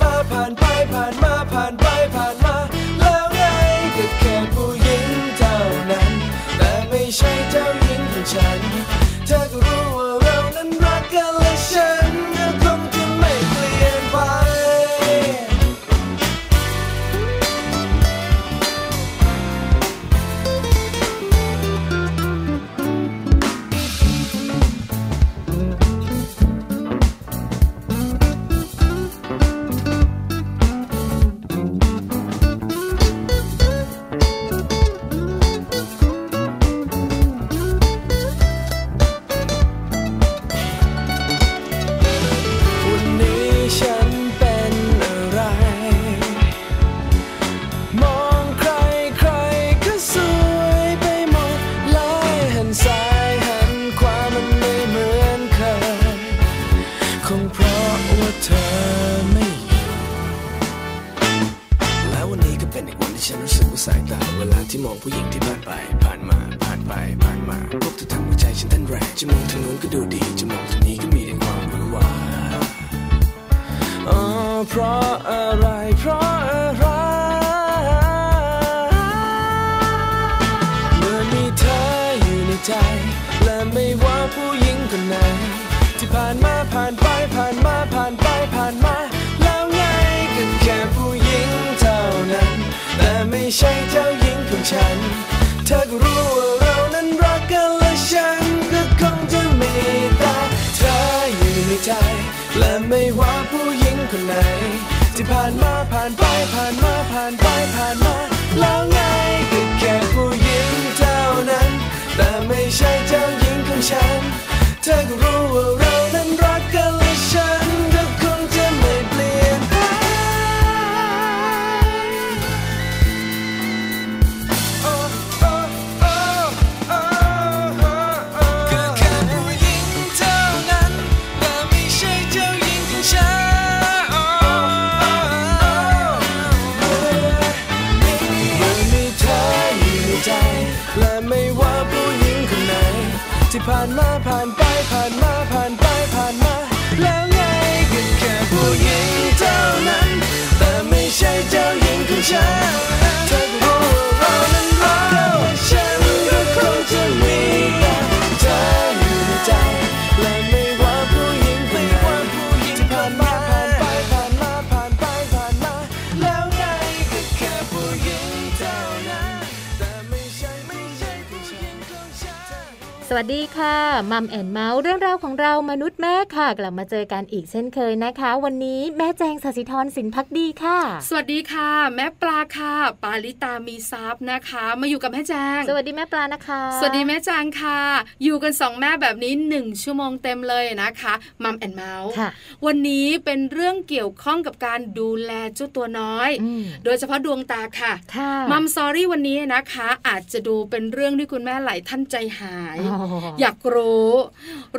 มาผ่านไป ผ่านมาผ่านไปผ่านมาผ่านไปผ่านมา แล้วไงก็แค่ผู้หญิงเท่านั้น แต่ไม่ใช่เจ้าหญิงของฉัน วัสดีค่ะมัมแอนเมาส์เรื่องราวของเรามนุษย์แม่ค่ะ กลับมาเจอกันอีกเช่นเคยนะคะ วันนี้แม่แจงสัสิธรสินพักดีค่ะ สวัสดีค่ะ แม่ปลาค่ะ ปาลิตามีซับนะคะ มาอยู่กับแม่แจง สวัสดีแม่ปลานะคะ สวัสดีแม่แจงค่ะ อยู่กันสองแม่แบบนี้หนึ่งชั่วโมงเต็มเลยนะคะมัมแอนเมาส์ค่ะวันนี้เป็นเรื่องเกี่ยวข้องกับการดูแลเจ้าตัวน้อยอืมโดยเฉพาะดวงตาค่ะค่ะมัมซอรี่วันนี้นะคะ อาจจะดูเป็นเรื่องที่คุณแม่หลายท่านใจหายอ๋ออยากรู้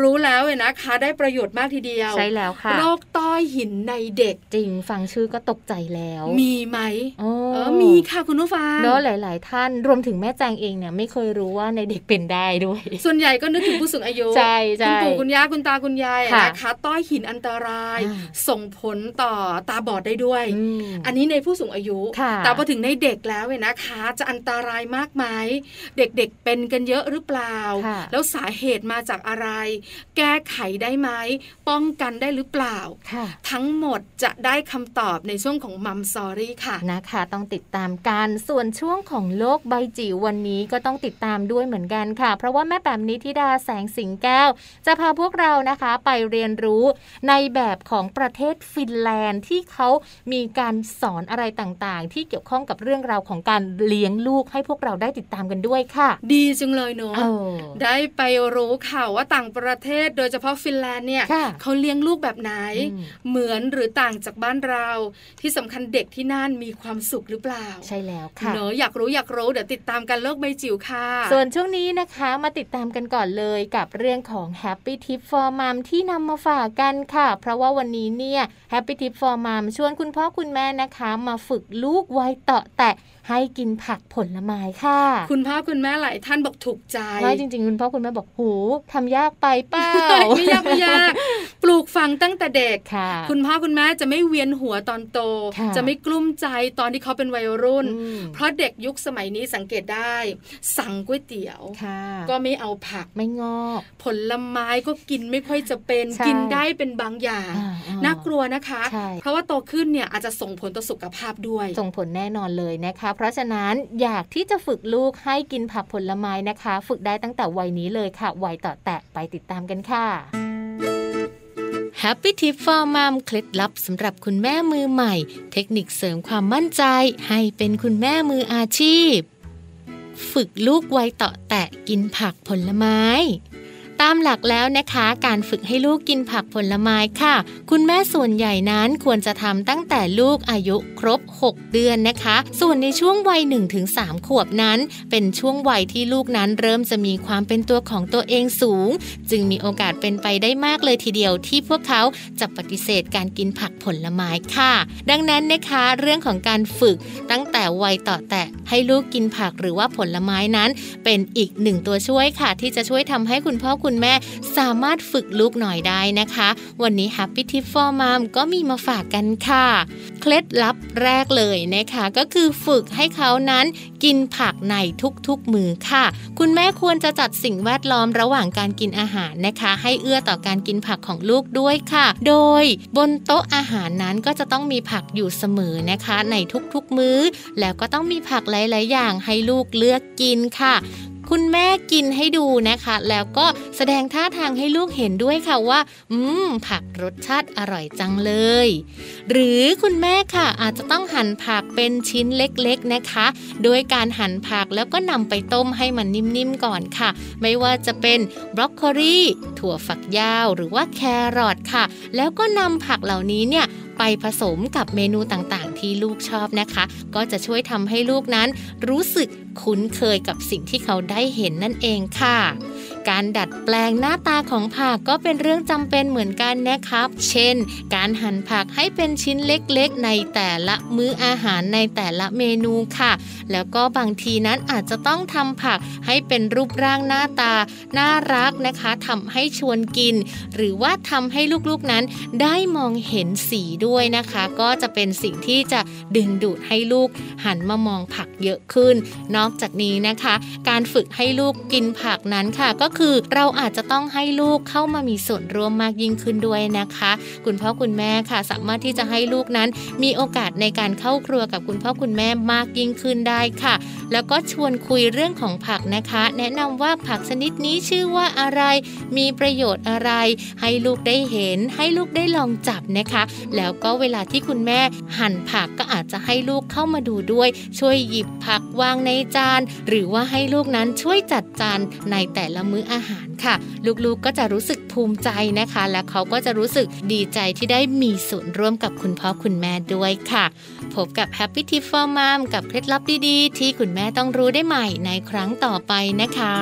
รู้แล้วเนี่ยนะคะ ได้ประโยชน์มากทีเดียว ใช่แล้วค่ะโรคต้อหินในเด็กจริงฟังชื่อก็ตกใจแล้ว มีไหมโอ้เออมีค่ะคุณผู้ฟังเนอะหลาย ๆ ท่านรวมถึงแม่แจงเองเนี่ยไม่เคยรู้ว่าในเด็กเป็นได้ด้วย ส่วนใหญ่ก็นึกถึงผู้สูงอายุใช่ใช่คุณปู่คุณย่าคุณตาคุณยายค่ะนะคะต้อยหินอันตรายอ่าส่งผลต่อตาบอดได้ด้วยอืมอันนี้ในผู้สูงอายุค่ะแต่พอถึงในเด็กแล้วเนี่ยนะคะ จะอันตรายมากไหมเด็ก ๆ เป็นกันเยอะหรือเปล่าค่ะแล้วสาเหตุมาจากอะไร แก้ไขได้ไหมป้องกันได้หรือเปล่าค่ะทั้งหมดจะได้คำตอบในช่วงของมัมซอรี่ค่ะนะคะ ต้องติดตามกันส่วนช่วงของโลกใบจิ๋ววันนี้ก็ต้องติดตามด้วยเหมือนกันค่ะ เพราะว่าแม่แปมนิธิดาแสงสิงแก้ว จะพาพวกเรานะคะไปเรียนรู้ในแบบของประเทศฟินแลนด์ที่เขามีการสอนอะไรต่างๆ ที่เกี่ยวข้องกับเรื่องราวของการเลี้ยงลูกให้พวกเราได้ติดตามกันด้วยค่ะ ดีจังเลยเนอะเออได้ไปรู้ข่าวว่าต่างประเทศโดยเฉพาะฟินแลนด์เนี่ยค่ะเขาเลี้ยงลูกแบบไหนอืมเหมือนหรือต่างจากบ้านเรา ที่สำคัญเด็กที่นั่นมีความสุขหรือเปล่า ใช่แล้วค่ะเนอะอยากรู้อยากรู้เดี๋ยวติดตามกันโลกใบจิ๋วค่ะ ส่วนช่วงนี้นะคะมาติดตามกันก่อนเลยกับเรื่องของ Happy Tip for Mom ที่นำมาฝากกันค่ะ เพราะว่าวันนี้เนี่ย Happy Tip for Mom ชวนคุณพ่อคุณแม่นะคะ มาฝึกลูกไว้เตาะแตะ ให้กินผักผลไม้ค่ะ คุณพ่อคุณแม่หลายท่านบอกถูกใจไม่จริง ๆ คุณพ่อคุณแม่บอกหูทำยากไปเปล่าไม่ยากไม่ยาก ปลูกฝังตั้งแต่เด็กค่ะ คุณพ่อคุณแม่จะไม่เวียนหัวตอนโตค่ะจะไม่กลุ้มใจตอนที่เขาเป็นวัยรุ่นอืมเพราะเด็กยุคสมัยนี้สังเกตได้ สั่งก๋วยเตี๋ยวค่ะก็ไม่เอาผักไม่งอกผลไม้ก็กินไม่ค่อยจะเป็นใช่กินได้เป็นบางอย่างอ่าอ่าน่ากลัวนะคะใช่เพราะว่าโตขึ้นเนี่ยอาจจะส่งผลต่อสุขภาพด้วย ส่งผลแน่นอนเลยนะคะเพราะฉะนั้นอยากที่จะฝึกลูกให้กินผักผลไม้นะคะ ฝึกได้ตั้งแต่วัยนี้เลยค่ะ วัยต่อแตะไปติดตามกันค่ะ Happy Tip for Mom เคล็ดลับสำหรับคุณแม่มือใหม่ เทคนิคเสริมความมั่นใจ ให้เป็นคุณแม่มืออาชีพ ฝึกลูกวัยต่อแตะกินผักผลไม้ ตามหลักแล้วนะคะ การฝึกให้ลูกกินผักผลไม้ค่ะ คุณแม่ส่วนใหญ่นั้นควรจะทำตั้งแต่ลูกอายุครบ 6 เดือนนะคะ ส่วนในช่วงวัย 1-3 ขวบนั้น เป็นช่วงวัยที่ลูกนั้นเริ่มจะมีความเป็นตัวของตัวเองสูง จึงมีโอกาสเป็นไปได้มากเลยทีเดียวที่พวกเขาจะปฏิเสธการกินผักผลไม้ค่ะ ดังนั้นนะคะเรื่องของการฝึกตั้งแต่วัยต่อแตะให้ลูกกินผักหรือว่าผลไม้นั้น เป็นอีกหนึ่งตัวช่วยค่ะ ที่จะช่วยทำให้คุณพ่อคุณแม่สามารถฝึกลูกหน่อยได้นะคะ วันนี้ Happy Tip for Mom ก็มีมาฝากกันค่ะ เคล็ดลับแรกเลยนะคะ ก็คือฝึกให้เขานั้นกินผักในทุกๆมือค่ะ คุณแม่ควรจะจัดสิ่งแวดล้อมระหว่างการกินอาหารนะคะ ให้เอื้อต่อการกินผักของลูกด้วยค่ะ โดยบนโต๊ะอาหารนั้นก็จะต้องมีผักอยู่เสมอนะคะ ในทุกๆมื้อ แล้วก็ต้องมีผักหลาย ๆ อย่างให้ลูกเลือกกินค่ะ คุณแม่กินให้ดูนะคะ แล้วก็แสดงท่าทางให้ลูกเห็นด้วยค่ะว่า อืม ผักรสชาติอร่อยจังเลย หรือคุณแม่ค่ะอาจจะต้องหั่นผักเป็นชิ้นเล็กๆนะคะ โดยการหั่นผักแล้วก็นำไปต้มให้มันนิ่มๆก่อนค่ะ ไม่ว่าจะเป็นบรอกโคลีถั่วฝักยาว หรือว่าแครอทค่ะ แล้วก็นำผักเหล่านี้เนี่ยไปผสมกับเมนูต่างๆ ที่ลูกชอบนะคะ ก็จะช่วยทำให้ลูกนั้นรู้สึกคุ้นเคยกับสิ่งที่เขาได้เห็นนั่นเองค่ะ การดัดแปลงหน้าตาของผักก็เป็นเรื่องจำเป็นเหมือนกันนะครับ เช่น การหั่นผักให้เป็นชิ้นเล็กๆ ในแต่ละมื้ออาหารในแต่ละเมนูค่ะ แล้วก็บางทีนั้นอาจจะต้องทำผักให้เป็นรูปร่างหน้าตา น่ารักนะคะทำให้ชวนกิน หรือว่าทำให้ลูกๆนั้นได้มองเห็นสีด้วยด้วยนะคะ ก็จะเป็นสิ่งที่จะดึงดูดให้ลูกหันมามองผักเยอะขึ้น นอกจากนี้นะคะ การฝึกให้ลูกกินผักนั้นค่ะ ก็คือเราอาจจะต้องให้ลูกเข้ามามีส่วนร่วมมากยิ่งขึ้นด้วยนะคะ คุณพ่อคุณแม่ค่ะ สามารถที่จะให้ลูกนั้น มีโอกาสในการเข้าครัวกับคุณพ่อคุณแม่มากยิ่งขึ้นได้ค่ะ แล้วก็ชวนคุยเรื่องของผักนะคะ แนะนำว่าผักชนิดนี้ชื่อว่าอะไร มีประโยชน์อะไร ให้ลูกได้เห็น ให้ลูกได้ลองจับนะคะ แล้วก็เวลาที่คุณแม่หั่นผักก็อาจจะให้ลูกเข้ามาดูด้วย ช่วยหยิบผักวางในจาน หรือว่าให้ลูกนั้นช่วยจัดจานในแต่ละมื้ออาหารค่ะ ลูกๆก็จะรู้สึกภูมิใจนะคะ และเขาก็จะรู้สึกดีใจที่ได้มีส่วนร่วมกับคุณพ่อคุณแม่ด้วยค่ะ พบกับ Happy Tip for Mom กับเคล็ดลับดีๆ ที่คุณแม่ต้องรู้ได้ใหม่ในครั้งต่อไปนะคะ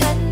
ตั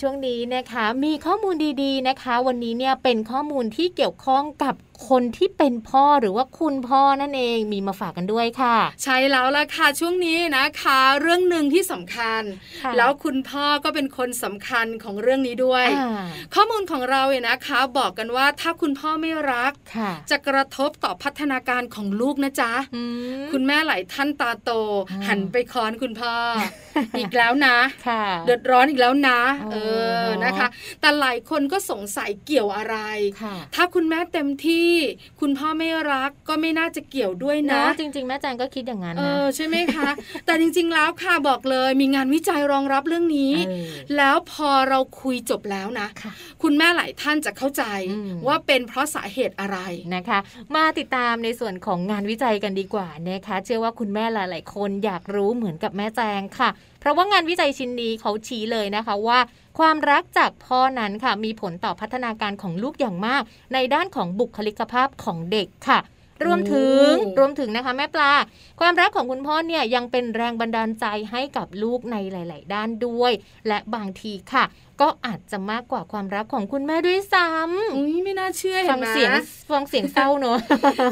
ช่วงนี้นะคะ มี ข้อมูลดีๆนะคะ วันนี้เนี่ยเป็นข้อมูลที่เกี่ยวข้องกับคนที่เป็นพ่อหรือว่าคุณพ่อนั่นเองมีมาฝากกันด้วยค่ะ ใช่แล้วล่ะค่ะช่วงนี้นะคะ เรื่องหนึ่งที่สำคัญค่ะแล้วคุณพ่อก็เป็นคนสำคัญของเรื่องนี้ด้วยอ่าข้อมูลของเราเนี่ยนะคะ บอกกันว่าถ้าคุณพ่อไม่รักค่ะจะกระทบต่อพัฒนาการของลูกนะจ๊ะอืมคุณแม่หลายท่านตาโตอ่าหันไปค้อนคุณพ่อ อีกแล้วนะค่ะเดือดร้อนอีกแล้วนะโอ้เออนะคะ แต่หลายคนก็สงสัยเกี่ยวอะไรค่ะถ้าคุณแม่เต็มที่ที่คุณพ่อไม่รักก็ไม่น่าจะเกี่ยวด้วยนะเนาะจริง ๆ แม่แจงก็คิดอย่างนั้นเอนะอใช่ไหมคะ แต่จริง ๆ แล้วค่ะบอกเลยมีงานวิจัยรองรับเรื่องนี้เออแล้วพอเราคุยจบแล้วนะค่ะคุณแม่หลายท่านจะเข้าใจอืมว่าเป็นเพราะสาเหตุอะไรนะคะ มาติดตามในส่วนของงานวิจัยกันดีกว่านะคะ เชื่อว่าคุณแม่หลาย ๆ คนอยากรู้เหมือนกับแม่แจงค่ะ เพราะว่างานวิจัยชิ้นนี้เขาชี้เลยนะคะว่า ความรักจากพ่อนั้นค่ะ มีผลต่อพัฒนาการของลูกอย่างมาก ในด้านของบุคลิกภาพของเด็กค่ะรวมถึงโอ้รวมถึงนะคะแม่ปลา ความรักของคุณพ่อเนี่ยยังเป็นแรงบันดาลใจให้กับลูกในหลาย ๆ ด้านด้วย และบางทีค่ะ ก็อาจจะมากกว่าความรักของคุณแม่ด้วยซ้ำอุ้ยไม่น่าเชื่อเห็ฟันงไหมเสียงฟังเสียงเศร้าเนอะ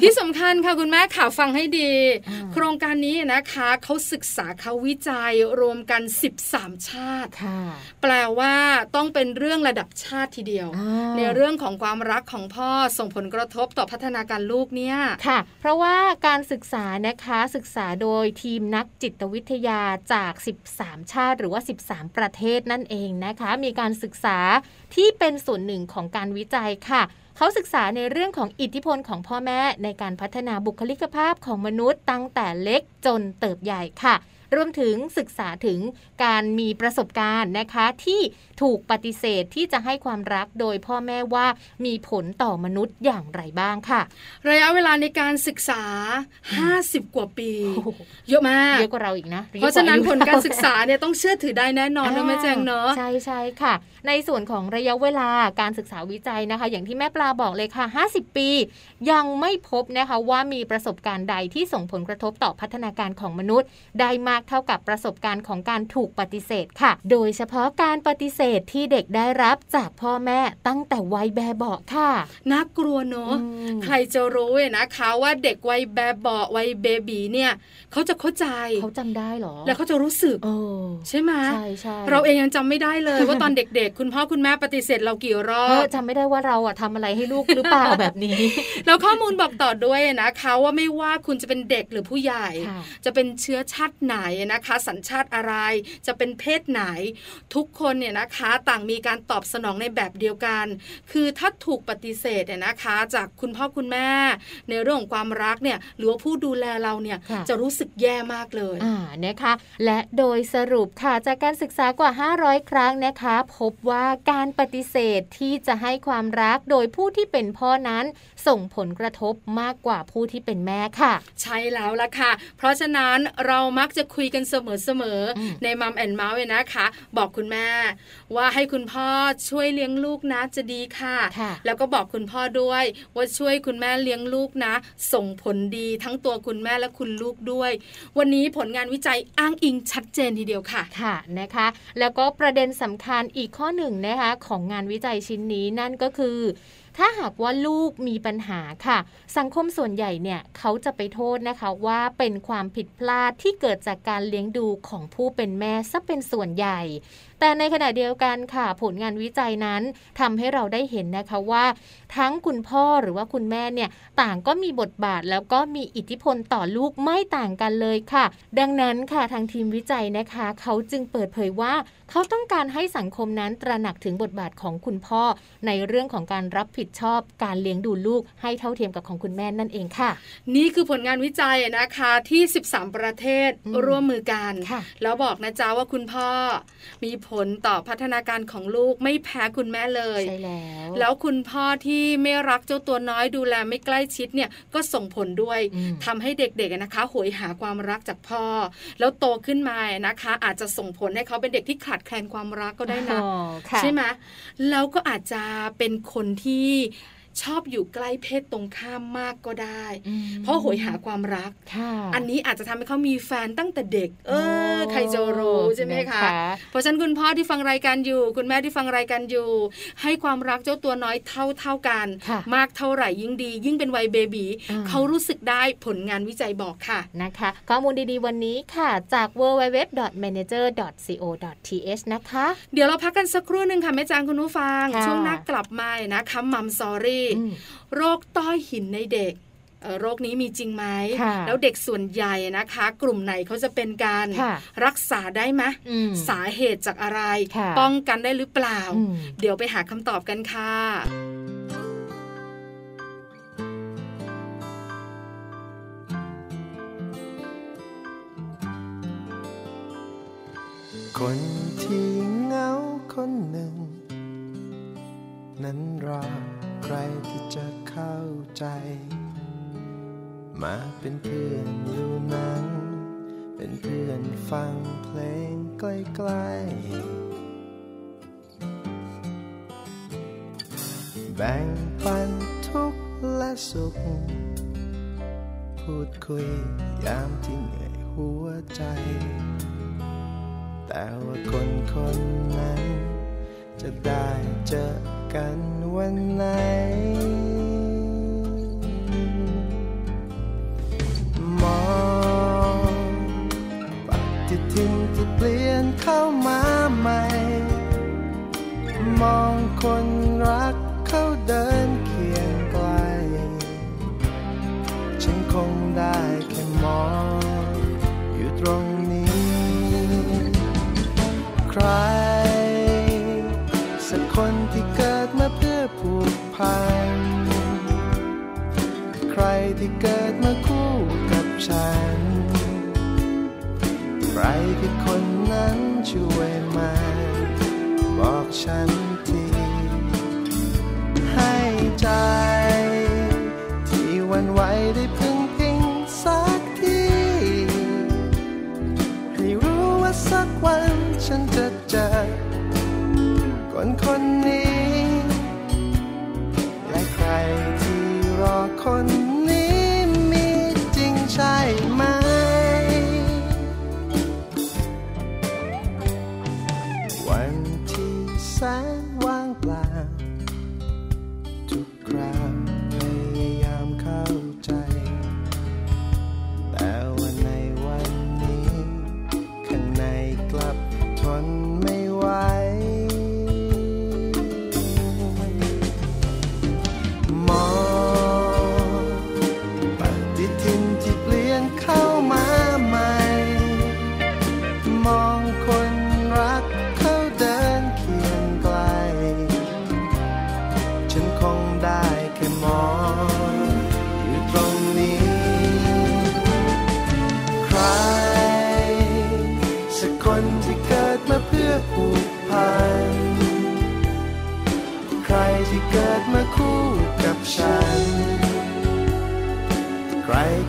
ที่สำคัญค่ะคุณแม่ข่าวฟังให้ดีอ่าโครงการนี้นะคะเขาศึกษาเขาวิจัยรวมกัน 13 ชาติค่ะแปลว่าต้องเป็นเรื่องระดับชาติทีเดียวอ่าในเรื่องของความรักของพ่อส่งผลกระทบต่อพัฒนาการลูกเนี่ยค่ะ เพราะว่าการศึกษานะคะศึกษาโดยทีมนักจิตวิทยาจาก 13 ชาติ หรือว่า 13 ประเทศนั่นเองนะคะ มีการศึกษาที่เป็นส่วนหนึ่งของการวิจัยค่ะ เขาศึกษาในเรื่องของอิทธิพลของพ่อแม่ในการพัฒนาบุคลิกภาพของมนุษย์ตั้งแต่เล็กจนเติบใหญ่ค่ะ รวมถึงศึกษาถึงการมีประสบการณ์นะคะ ที่ถูกปฏิเสธที่จะให้ความรักโดยพ่อแม่ว่ามีผลต่อมนุษย์อย่างไรบ้างค่ะ ระยะเวลาในการศึกษา 50 กว่าปีโอ้โหเยอะมากเยอะกว่าเราอีกนะ เพราะฉะนั้นยอผว่ลอยุการศึกษาเนี่ยต้องเชื่อถือได้แน่นอนนะแม่แจงเนาะใช่ใช่ค่ะ ในส่วนของระยะเวลาการศึกษาวิจัยนะคะ อย่างที่แม่ปลาบอกเลยค่ะ 50 ปี ยังไม่พบนะคะว่ามีประสบการณ์ใดที่ส่งผลกระทบต่อพัฒนาการของมนุษย์ ได้มากเท่ากับประสบการณ์ของการถูกปฏิเสธค่ะ โดยเฉพาะการปฏิเสธที่เด็กได้รับจากพ่อแม่ตั้งแต่วัยแบบเบาะค่ะน่ากลัวเนาะอืมใครจะรู้เนี่ยนะคะว่าเด็กวัยแบบเบาะวัยเบบีเนี่ยเขาจะเข้าใจเขาจำได้เหรอ แล้วเขาจะรู้สึกโอ้ใช่ไหมใช่ใช่เราเองยังจำไม่ได้เลยว่าตอนเด็กๆคุณพ่อคุณแม่ปฏิเสธเรากี่รอเออบจำไม่ได้ว่าเราอะทำอะไรให้ลูกหรือเปล่าแบบนี้ แล้วข้อมูลบอกต่อด้วยนะคะว่าไม่ว่าคุณจะเป็นเด็กหรือผู้ใหญ่ค่ะจะเป็นเชื้อชาติไหนนะคะ สัญชาติอะไร จะเป็นเพศไหน ทุกคนเนี่ยนะคะต่างมีการตอบสนองในแบบเดียวกัน คือถ้าถูกปฏิเสธเนี่ยนะคะ จากคุณพ่อคุณแม่ ในเรื่องของความรักเนี่ยหรือว่าผู้ดูแลเราเนี่ยค่ะจะรู้สึกแย่มากเลยอ่านะคะและโดยสรุปค่ะจากการศึกษากว่า 500 ครั้งนะคะ พบว่าการปฏิเสธที่จะให้ความรักโดยผู้ที่เป็นพ่อนั้น ส่งผลกระทบมากกว่าผู้ที่เป็นแม่ค่ะ ใช่แล้วล่ะค่ะ เพราะฉะนั้นเรามักจะคุยกันเสมออืมๆในมัมแอนเมาส์เนี่ยนะคะ บอกคุณแม่ ว่าให้คุณพ่อช่วยเลี้ยงลูกนะจะดีค่ะค่ะ แล้วก็บอกคุณพ่อด้วยว่าช่วยคุณแม่เลี้ยงลูกนะ ส่งผลดีทั้งตัวคุณแม่และคุณลูกด้วย วันนี้ผลงานวิจัยอ้างอิงชัดเจนทีเดียวค่ะค่ะนะคะ แล้วก็ประเด็นสำคัญอีกข้อหนึ่งนะคะของงานวิจัยชิ้นนี้นั่นก็คือ ถ้าหากว่าลูกมีปัญหาค่ะ สังคมส่วนใหญ่เนี่ยเขาจะไปโทษนะคะว่าเป็นความผิดพลาดที่เกิดจากการเลี้ยงดูของผู้เป็นแม่ซะเป็นส่วนใหญ่แต่ในขณะเดียวกันค่ะ ผลงานวิจัยนั้นทำให้เราได้เห็นนะคะว่า ทั้งคุณพ่อหรือว่าคุณแม่เนี่ยต่างก็มีบทบาทแล้วก็มีอิทธิพลต่อลูกไม่ต่างกันเลยค่ะ ดังนั้นค่ะทางทีมวิจัยนะคะ เขาจึงเปิดเผยว่า เขาต้องการให้สังคมนั้นตระหนักถึงบทบาทของคุณพ่อ ในเรื่องของการรับผิดชอบ การเลี้ยงดูลูกให้เท่าเทียมกับของคุณแม่นั่นเองค่ะ นี่คือผลงานวิจัยนะคะที่ 13 ประเทศอืมร่วมมือกันค่ะแล้วบอกนะจ๊ะว่าคุณพ่อมีผลต่อพัฒนาการของลูกไม่แพ้คุณแม่เลยใช่แล้ว แล้วคุณพ่อที่ไม่รักเจ้าตัวน้อยดูแลไม่ใกล้ชิดเนี่ยก็ส่งผลด้วยอืมทำให้เด็กๆอะนะคะหวยหาความรักจากพ่อ แล้วโตขึ้นมานะคะ อาจจะส่งผลให้เขาเป็นเด็กที่ขาดแคลนความรักก็ได้นะอ๋อค่ะใช่ไหมแล้วก็อาจจะเป็นคนที่ ชอบอยู่ใกล้เพศตรงข้ามมากก็ได้อืมเพราะโหยหาความรักค่ะอันนี้อาจจะทำให้เขามีแฟนตั้งแต่เด็ก เออใครจะรู้ใช่ไหมนคะ เพราะฉะนั้นคุณพ่อที่ฟังรายการอยู่ คุณแม่ที่ฟังรายการอยู่ ให้ความรักเจ้าตัวน้อยเท่าเท่าๆกันค่ะมากเท่าไหร่ยิ่งดี ยิ่งเป็นวัยเบบีอ่าเขารู้สึกได้ผลงานวิจัยบอกค่ะนะคะ ข้อมูลดีๆวันนี้ค่ะ จาก www.manager.co.th นะคะ เดี๋ยวเราพักกันสักครู่หนึ่งค่ะแม่จางคุณผู้ฟังค่ะช่วงหน้ากลับมานะคะมัมซอรี่อืมโรคต้อหินในเด็กโรคนี้มีจริงไหม แล้วเด็กส่วนใหญ่นะคะ กลุ่มไหนเขาจะเป็นการรักษาได้ไหมสาเหตุจากอะไร ป้องกันได้หรือเปล่า เดี๋ยวไปหาคำตอบกันค่ะ คนที่เงาคนหนึ่ง นั้นรัก ใครที่จะเข้าใจ มาเป็นเพื่อนดูหนัง เป็นเพื่อนฟังเพลงใกล้ๆแบ่งปันทุกข์และสุข พูดคุยยามที่เหนื่อยหัวใจ แต่ว่าคนคนนั้น จะได้เจอกันวันไหน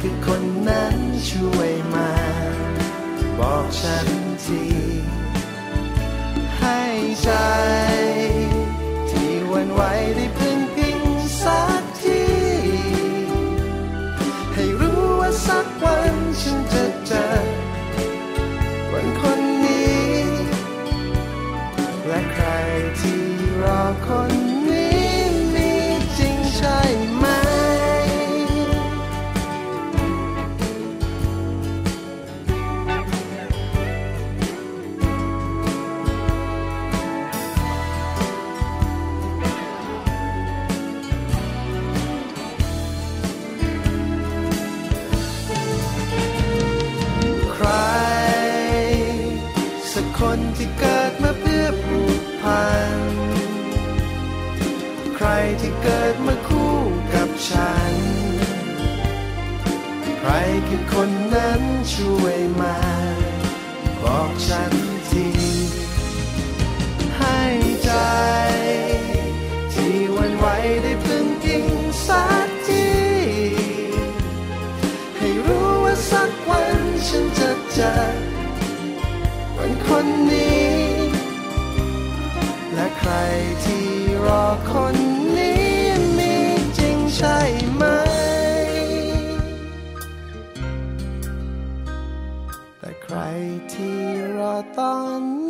คือคนนั้นช่วยมา บอกฉันทีให้ใจ ที่วันไหวได้ พัน ใครที่เกิดมาคู่กับฉัน ใครคือคนนั้นช่วยมา บอกฉันทีให้ใจ ที่วันไหวได้พึ่งพิงสักทีให้รู้ว่าสักวันฉันจะเจอคนคนนี้ รที่รอคนนี้มีจริงใช่ไหม แต่ใครที่รอตอน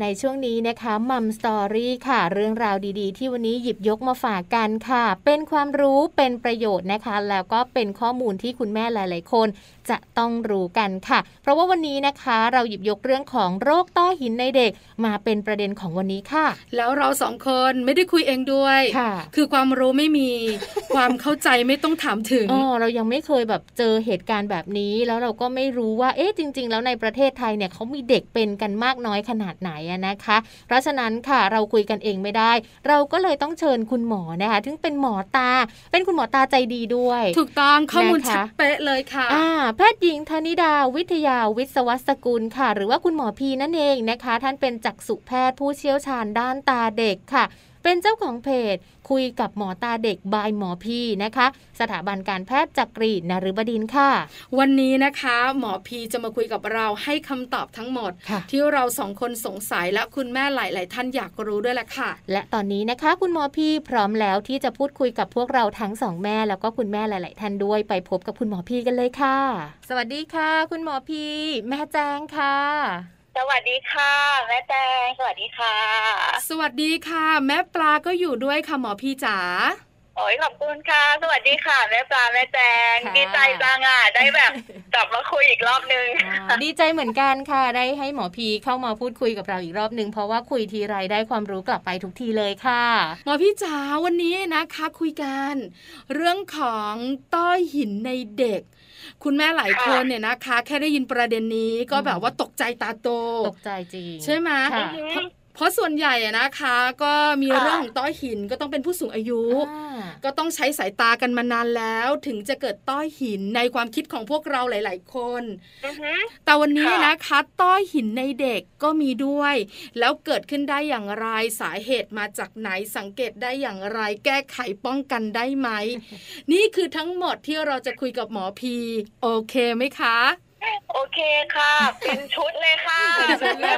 ในช่วงนี้นะคะมัมสตอรี่ค่ะ เรื่องราวดีๆ ที่วันนี้หยิบยกมาฝากกันค่ะ เป็นความรู้เป็นประโยชน์นะคะ แล้วก็เป็นข้อมูลที่คุณแม่หลาย ๆ คน จะต้องรู้กันค่ะ เพราะว่าวันนี้นะคะเราหยิบยกเรื่องของโรคต้อหินในเด็กมาเป็นประเด็นของวันนี้ค่ะ แล้วเราสองคนไม่ได้คุยเองด้วยค่ะคือความรู้ไม่มี ความเข้าใจไม่ต้องถามถึงอ๋อเรายังไม่เคยแบบเจอเหตุการณ์แบบนี้ แล้วเราก็ไม่รู้ว่าเอ๊ะจริง ๆ แล้วในประเทศไทยเนี่ยเขามีเด็กเป็นกันมากน้อยขนาดไหนอะนะคะ เพราะฉะนั้นค่ะเราคุยกันเองไม่ได้ เราก็เลยต้องเชิญคุณหมอนะคะถึงเป็นหมอตา เป็นคุณหมอตาใจดีด้วย ถูกต้องข้อมูลนะคะชัดเป๊ะเลยค่ะอ่าแพทย์หญิงธนิดาวิทยาวิศวสกุลค่ะ หรือว่าคุณหมอพีนั่นเองนะคะ ท่านเป็นจักษุแพทย์ผู้เชี่ยวชาญด้านตาเด็กค่ะ เป็นเจ้าของเพจ คุยกับหมอตาเด็กบายหมอพีนะคะ สถาบันการแพทย์จักรีนฤบดินทร์ค่ะ วันนี้นะคะ หมอพีจะมาคุยกับเราให้คำตอบทั้งหมดค่ะที่เราสองคนสงสัยและคุณแม่หลาย ๆ ท่านอยากรู้ด้วยแหละค่ะ และตอนนี้นะคะ คุณหมอพี่พร้อมแล้วที่จะพูดคุยกับพวกเราทั้งสองแม่ แล้วก็คุณแม่หลาย ๆ ท่านด้วยไปพบกับคุณหมอพี่กันเลยค่ะ สวัสดีค่ะ คุณหมอพี่แม่แจงค่ะ สวัสดีค่ะ แม่แตงสวัสดีค่ะ สวัสดีค่ะ แม่ปลาก็อยู่ด้วยค่ะหมอพีจ๋าโอ้ยขอบคุณค่ะ สวัสดีค่ะแม่ปลาแม่แตงค่ะ ดีใจจังอะได้แบบกลับมาคุยอีกรอบนึง อ่าดีใจเหมือนกันค่ะได้ให้หมอพีเข้ามาพูดคุยกับเราอีกรอบหนึ่งเพราะว่าคุยทีไรได้ความรู้กลับไปทุกทีเลยค่ะ หมอพี่จ๋าวันนี้นะคะคุยกัน เรื่องของต้อหินในเด็ก คุณแม่หลายคนเนี่ยนะคะ แค่ได้ยินประเด็นนี้ก็แบบว่าตกใจตาโต ตกใจจริง ใช่ไหมค่ะ เพราะเพราะส่วนใหญ่อะนะคะ ก็มีค่ะเรื่องของต้อหินก็ต้องเป็นผู้สูงอายุอ่าก็ต้องใช้สายตากันมานานแล้ว ถึงจะเกิดต้อหินในความคิดของพวกเราหลาย ๆ คนอือหือแต่วันนี้ค่ะนะคะต้อหินในเด็กก็มีด้วย แล้วเกิดขึ้นได้อย่างไรสาเหตุมาจากไหนสังเกตได้อย่างไร แก้ไขป้องกันได้ไหม นี่คือทั้งหมดที่เราจะคุยกับหมอพี โอเคไหมคะ โอเคค่ะ เป็นชุดเลยค่ะ เป็นชุดเลย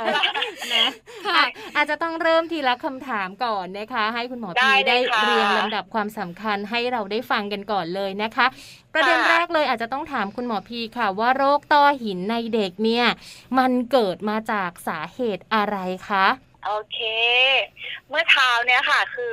นะค่ะอะ อาจจะต้องเริ่มทีละคำถามก่อนนะคะ ให้คุณหมอได้พีเลยได้ค่ะ เรียงลำดับความสำคัญให้เราได้ฟังกันก่อนเลยนะคะ ประเด็นค่ะแรกเลยอาจจะต้องถามคุณหมอพีค่ะ ว่าโรคต้อหินในเด็กเนี่ย มันเกิดมาจากสาเหตุอะไรคะ โอเค เมื่อเช้าเนี่ยค่ะ คือ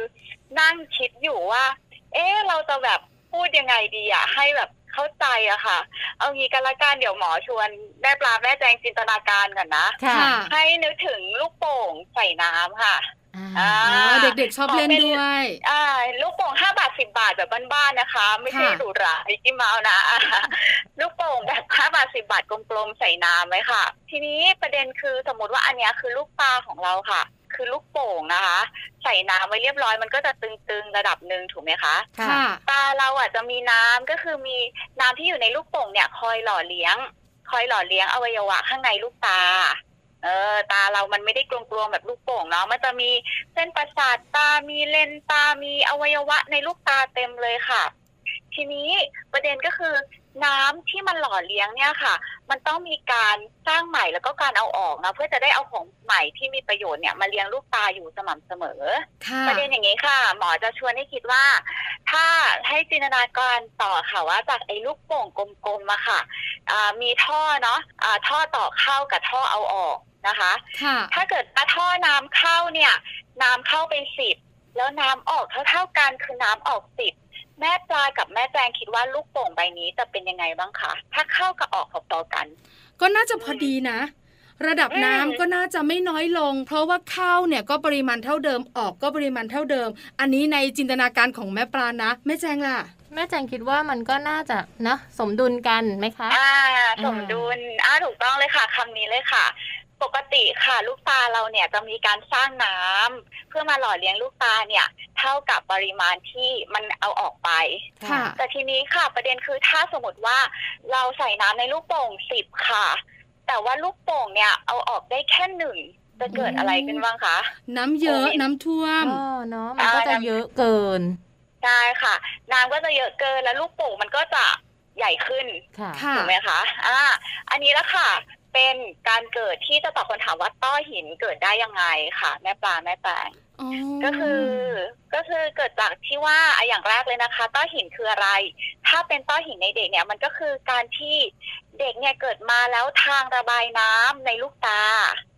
นั่งคิดอยู่ว่า เอ๊ะเราจะแบบพูดยังไงดีอะให้แบบ เข้าใจอะค่ะ เอางี้กันละกันเดี๋ยวหมอชวนแม่ปลาแม่แจงจินตนาการก่อนนะ ค่ะ ให้นึกถึงลูกโป่งใส่น้ำค่ะ อ่าอ่าอ๋อเด็กๆชอบเล่นด้วย อ่า ลูกโป่งห้าบาทสิบาทแบบบ้านๆนะคะ ไม่ใช่ค่ะหรูหรามิกกี้เมาส์นะ ลูกโป่งแบบห้าบาทสิบาทกลมๆใส่น้ำไว้ค่ะ ทีนี้ประเด็นคือสมมติว่าอันเนี้ยคือลูกปลาของเราค่ะ คือลูกโป่งนะคะ ใส่น้ำไว้เรียบร้อยมันก็จะตึงๆระดับหนึ่งถูกไหมคะค่ะ ตาเราอะจะมีน้ำก็คือมีน้ำที่อยู่ในลูกโป่งเนี่ย คอยหล่อเลี้ยง คอยหล่อเลี้ยงอวัยวะข้างในลูกตา เออ ตาเรามันไม่ได้กลวงๆแบบลูกโป่งเนาะมันจะมีเส้นประสาทตามีเลนส์ตามีอวัยวะในลูกตาเต็มเลยค่ะ ทีนี้ประเด็นก็คือ น้ำที่มันหล่อเลี้ยงเนี่ยค่ะ มันต้องมีการสร้างใหม่แล้วก็การเอาออกนะเพื่อจะได้เอาของใหม่ที่มีประโยชน์เนี่ยมาเลี้ยงลูกตาอยู่สม่ำเสมอค่ะประเด็นอย่างนี้ค่ะ หมอจะชวนให้คิดว่า ถ้าให้จินตนาการต่อค่ะว่าจากไอ้ลูกโป่งกลมๆมาค่ะอ่ามีท่อเนาะอ่าท่อต่อเข้ากับท่อเอาออกนะคะค่ะถ้าเกิดว่าท่อน้ำเข้าเนี่ย น้ำเข้าไปสิบแล้วน้ำออกเท่าๆกันคือน้ำออกสิบ แม่ปลากับแม่แจงคิดว่าลูกโป่งใบนี้จะเป็นยังไงบ้างคะถ้าเข้ากับออกพอๆกัน ก็น่าจะพอดีนะ ระดับอืมน้ำก็น่าจะไม่น้อยลง เพราะว่าข้าวเนี่ยก็ปริมาณเท่าเดิมออกก็ปริมาณเท่าเดิม อันนี้ในจินตนาการของแม่ปลานะแม่แจงล่ะแม่แจงคิดว่ามันก็น่าจะนะสมดุลกันไหมคะ อ่า สมดุล อ่าถูกต้องเลยค่ะคำนี้เลยค่ะ ปกติค่ะลูกตาเราเนี่ยจะมีการสร้างน้ำเพื่อมาหล่อเลี้ยงลูกตาเนี่ย เท่ากับปริมาณที่มันเอาออกไปค่ะแต่ทีนี้ค่ะประเด็นคือถ้าสมมติว่าเราใส่น้ำในลูกโป่งสิบค่ะ แต่ว่าลูกโป่งเนี่ยเอาออกได้แค่หนึ่งจะเกิดอะไรขึ้นบ้างคะน้ำเยอะโอ้ยน้ำท่วมอ๋อเนาะมันก็จะเยอะเกินใช่ค่ะ น้ำก็จะเยอะเกินแล้วลูกโป่งมันก็จะใหญ่ขึ้นค่ะค่ะถูกไหมคะ อ่า อันนี้แล้วค่ะ เป็นการเกิดที่จะตอบคำถามว่าต้อหินเกิดได้ยังไงค่ะ แม่ปลาแม่แปงอ๋อก็คือก็คือเกิดจากที่ว่าอะอย่างแรกเลยนะคะ ต้อหินคืออะไร ถ้าเป็นต้อหินในเด็กเนี่ย มันก็คือการที่เด็กเนี่ยเกิดมาแล้วทางระบายน้ำในลูกตา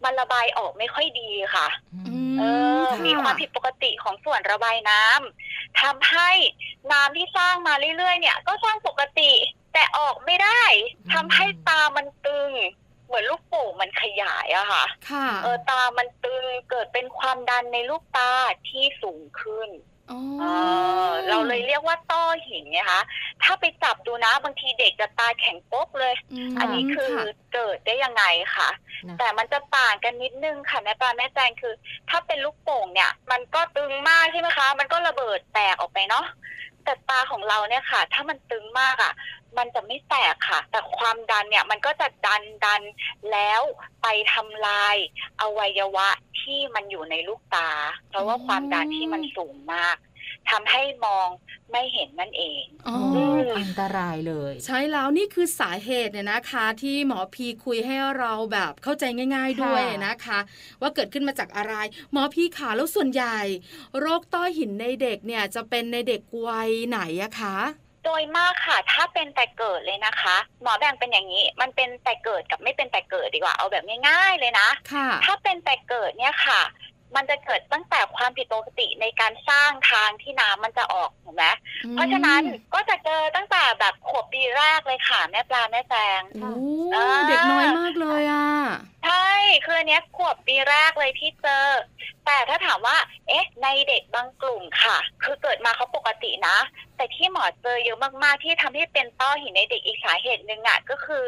มันระบายออกไม่ค่อยดีค่ะอืมเออค่ะมีความผิดปกติของส่วนระบายน้ำทำให้น้ำที่สร้างมาเรื่อยๆ เนี่ย ก็สร้างปกติแต่ออกไม่ได้ทำให้ตามันตึง เหมือนลูกโป่งมันขยายอะค่ะ ค่ะเออตามันตึงเกิดเป็นความดันในลูกตาที่สูงขึ้นอ๋อเออเราเลยเรียกว่าต้อหินนะคะ ถ้าไปจับดูนะบางทีเด็กจะตาแข็งโป๊กเลย มอันนี้คือค่ะ เกิดได้ยังไงค่ะ นะ แต่มันจะต่างกันนิดนึงค่ะแม่ปลาแม่แจงคือ ถ้าเป็นลูกโป่งเนี่ย มันก็ตึงมากใช่ไหมคะ มันก็ระเบิดแตกออกไปเนาะ แต่ตาของเราเนี่ยค่ะ ถ้ามันตึงมากอะ มันจะไม่แตกค่ะ แต่ความดันเนี่ยมันก็จะดันดันแล้วไปทำลายอวัยวะที่มันอยู่ในลูกตา เพราะว่าความดันที่มันสูงมากทำให้มอง ไม่เห็นนั่นเองอ๋อโอ้ออันตรายเลย ใช่แล้วนี่คือสาเหตุเนี่ยนะคะ ที่หมอพีคุยให้เราแบบเข้าใจง่าย ๆด้วยค่ะนะคะ ว่าเกิดขึ้นมาจากอะไร หมอพีขาแล้วส่วนใหญ่ โรคต้อหินในเด็กเนี่ยจะเป็นในเด็กวัยไหนอะคะโดยมากค่ะ ถ้าเป็นแต่เกิดเลยนะคะ หมอแบ่งเป็นอย่างนี้ มันเป็นแต่เกิดกับไม่เป็นแต่เกิดดีกว่าเอาแบบง่ายๆเลยนะค่ะถ้าเป็นแต่เกิดเนี่ยค่ะ มันจะเกิดตั้งแต่ความผิดปกติในการสร้างทางที่น้ำมันจะออกถูกไหมเพราะฉะนั้นก็จะเจอตั้งแต่แบบขวบปีแรกเลยค่ะแม่ปลาแม่แจง โอ้อ่า เด็กน้อยมากเลยอะ ใช่คืออันเนี้ยขวบปีแรกเลยที่เจอ แต่ถ้าถามว่า เอ๊ะ ในเด็กบางกลุ่มค่ะ คือเกิดมาเขาปกตินะ แต่ที่หมอเจอเยอะมากๆ ที่ทำให้เป็นต้อหินในเด็กอีกสาเหตุหนึ่งอะก็คือ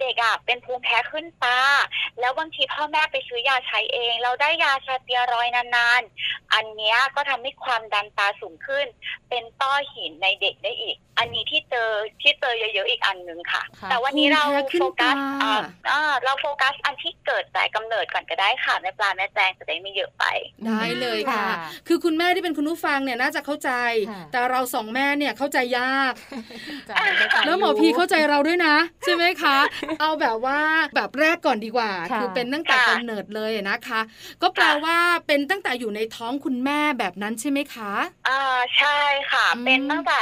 เด็กอะเป็นภูมิแพ้ขึ้นตา แล้วบางทีพ่อแม่ไปซื้อยาใช้เอง เราได้ยาชาเตียรอยด์นานๆ อันเนี้ยก็ทำให้ความดันตาสูงขึ้น เป็นต้อหินในเด็กได้อีก อันนี้ที่เจอที่เจอเยอะๆอีกอันหนึ่งค่ะค่ะแต่วันนี้เราภูมิแพ้ขึ้นโฟกัสตาอ่าอ่าเราโฟกัสอันที่เกิดแต่กำเนิดก่อนก็ได้ค่ะแม่ปลาแม่แจงจะได้ไม่เยอะไปได้เลยค่ะค่ะ คือคุณแม่ที่เป็นคุณผู้ฟังเนี่ยน่าจะเข้าใจค่ะแต่เราสองแม่เนี่ยเข้าใจยากจ่ายได้จ่ายแล้วหมอยู่พีเข้าใจเราด้วยนะ ใช่ไหมคะ เอาแบบว่าแบบแรกก่อนดีกว่าค่ะคือเป็นตั้งแต่ค่ะกำเนิดเลยนะคะ ก็แปลว่าเป็นตั้งแต่อยู่ในท้องคุณแม่แบบนั้นใช่ไหมคะอ่าใช่ค่ะอืมเป็นตั้งแต่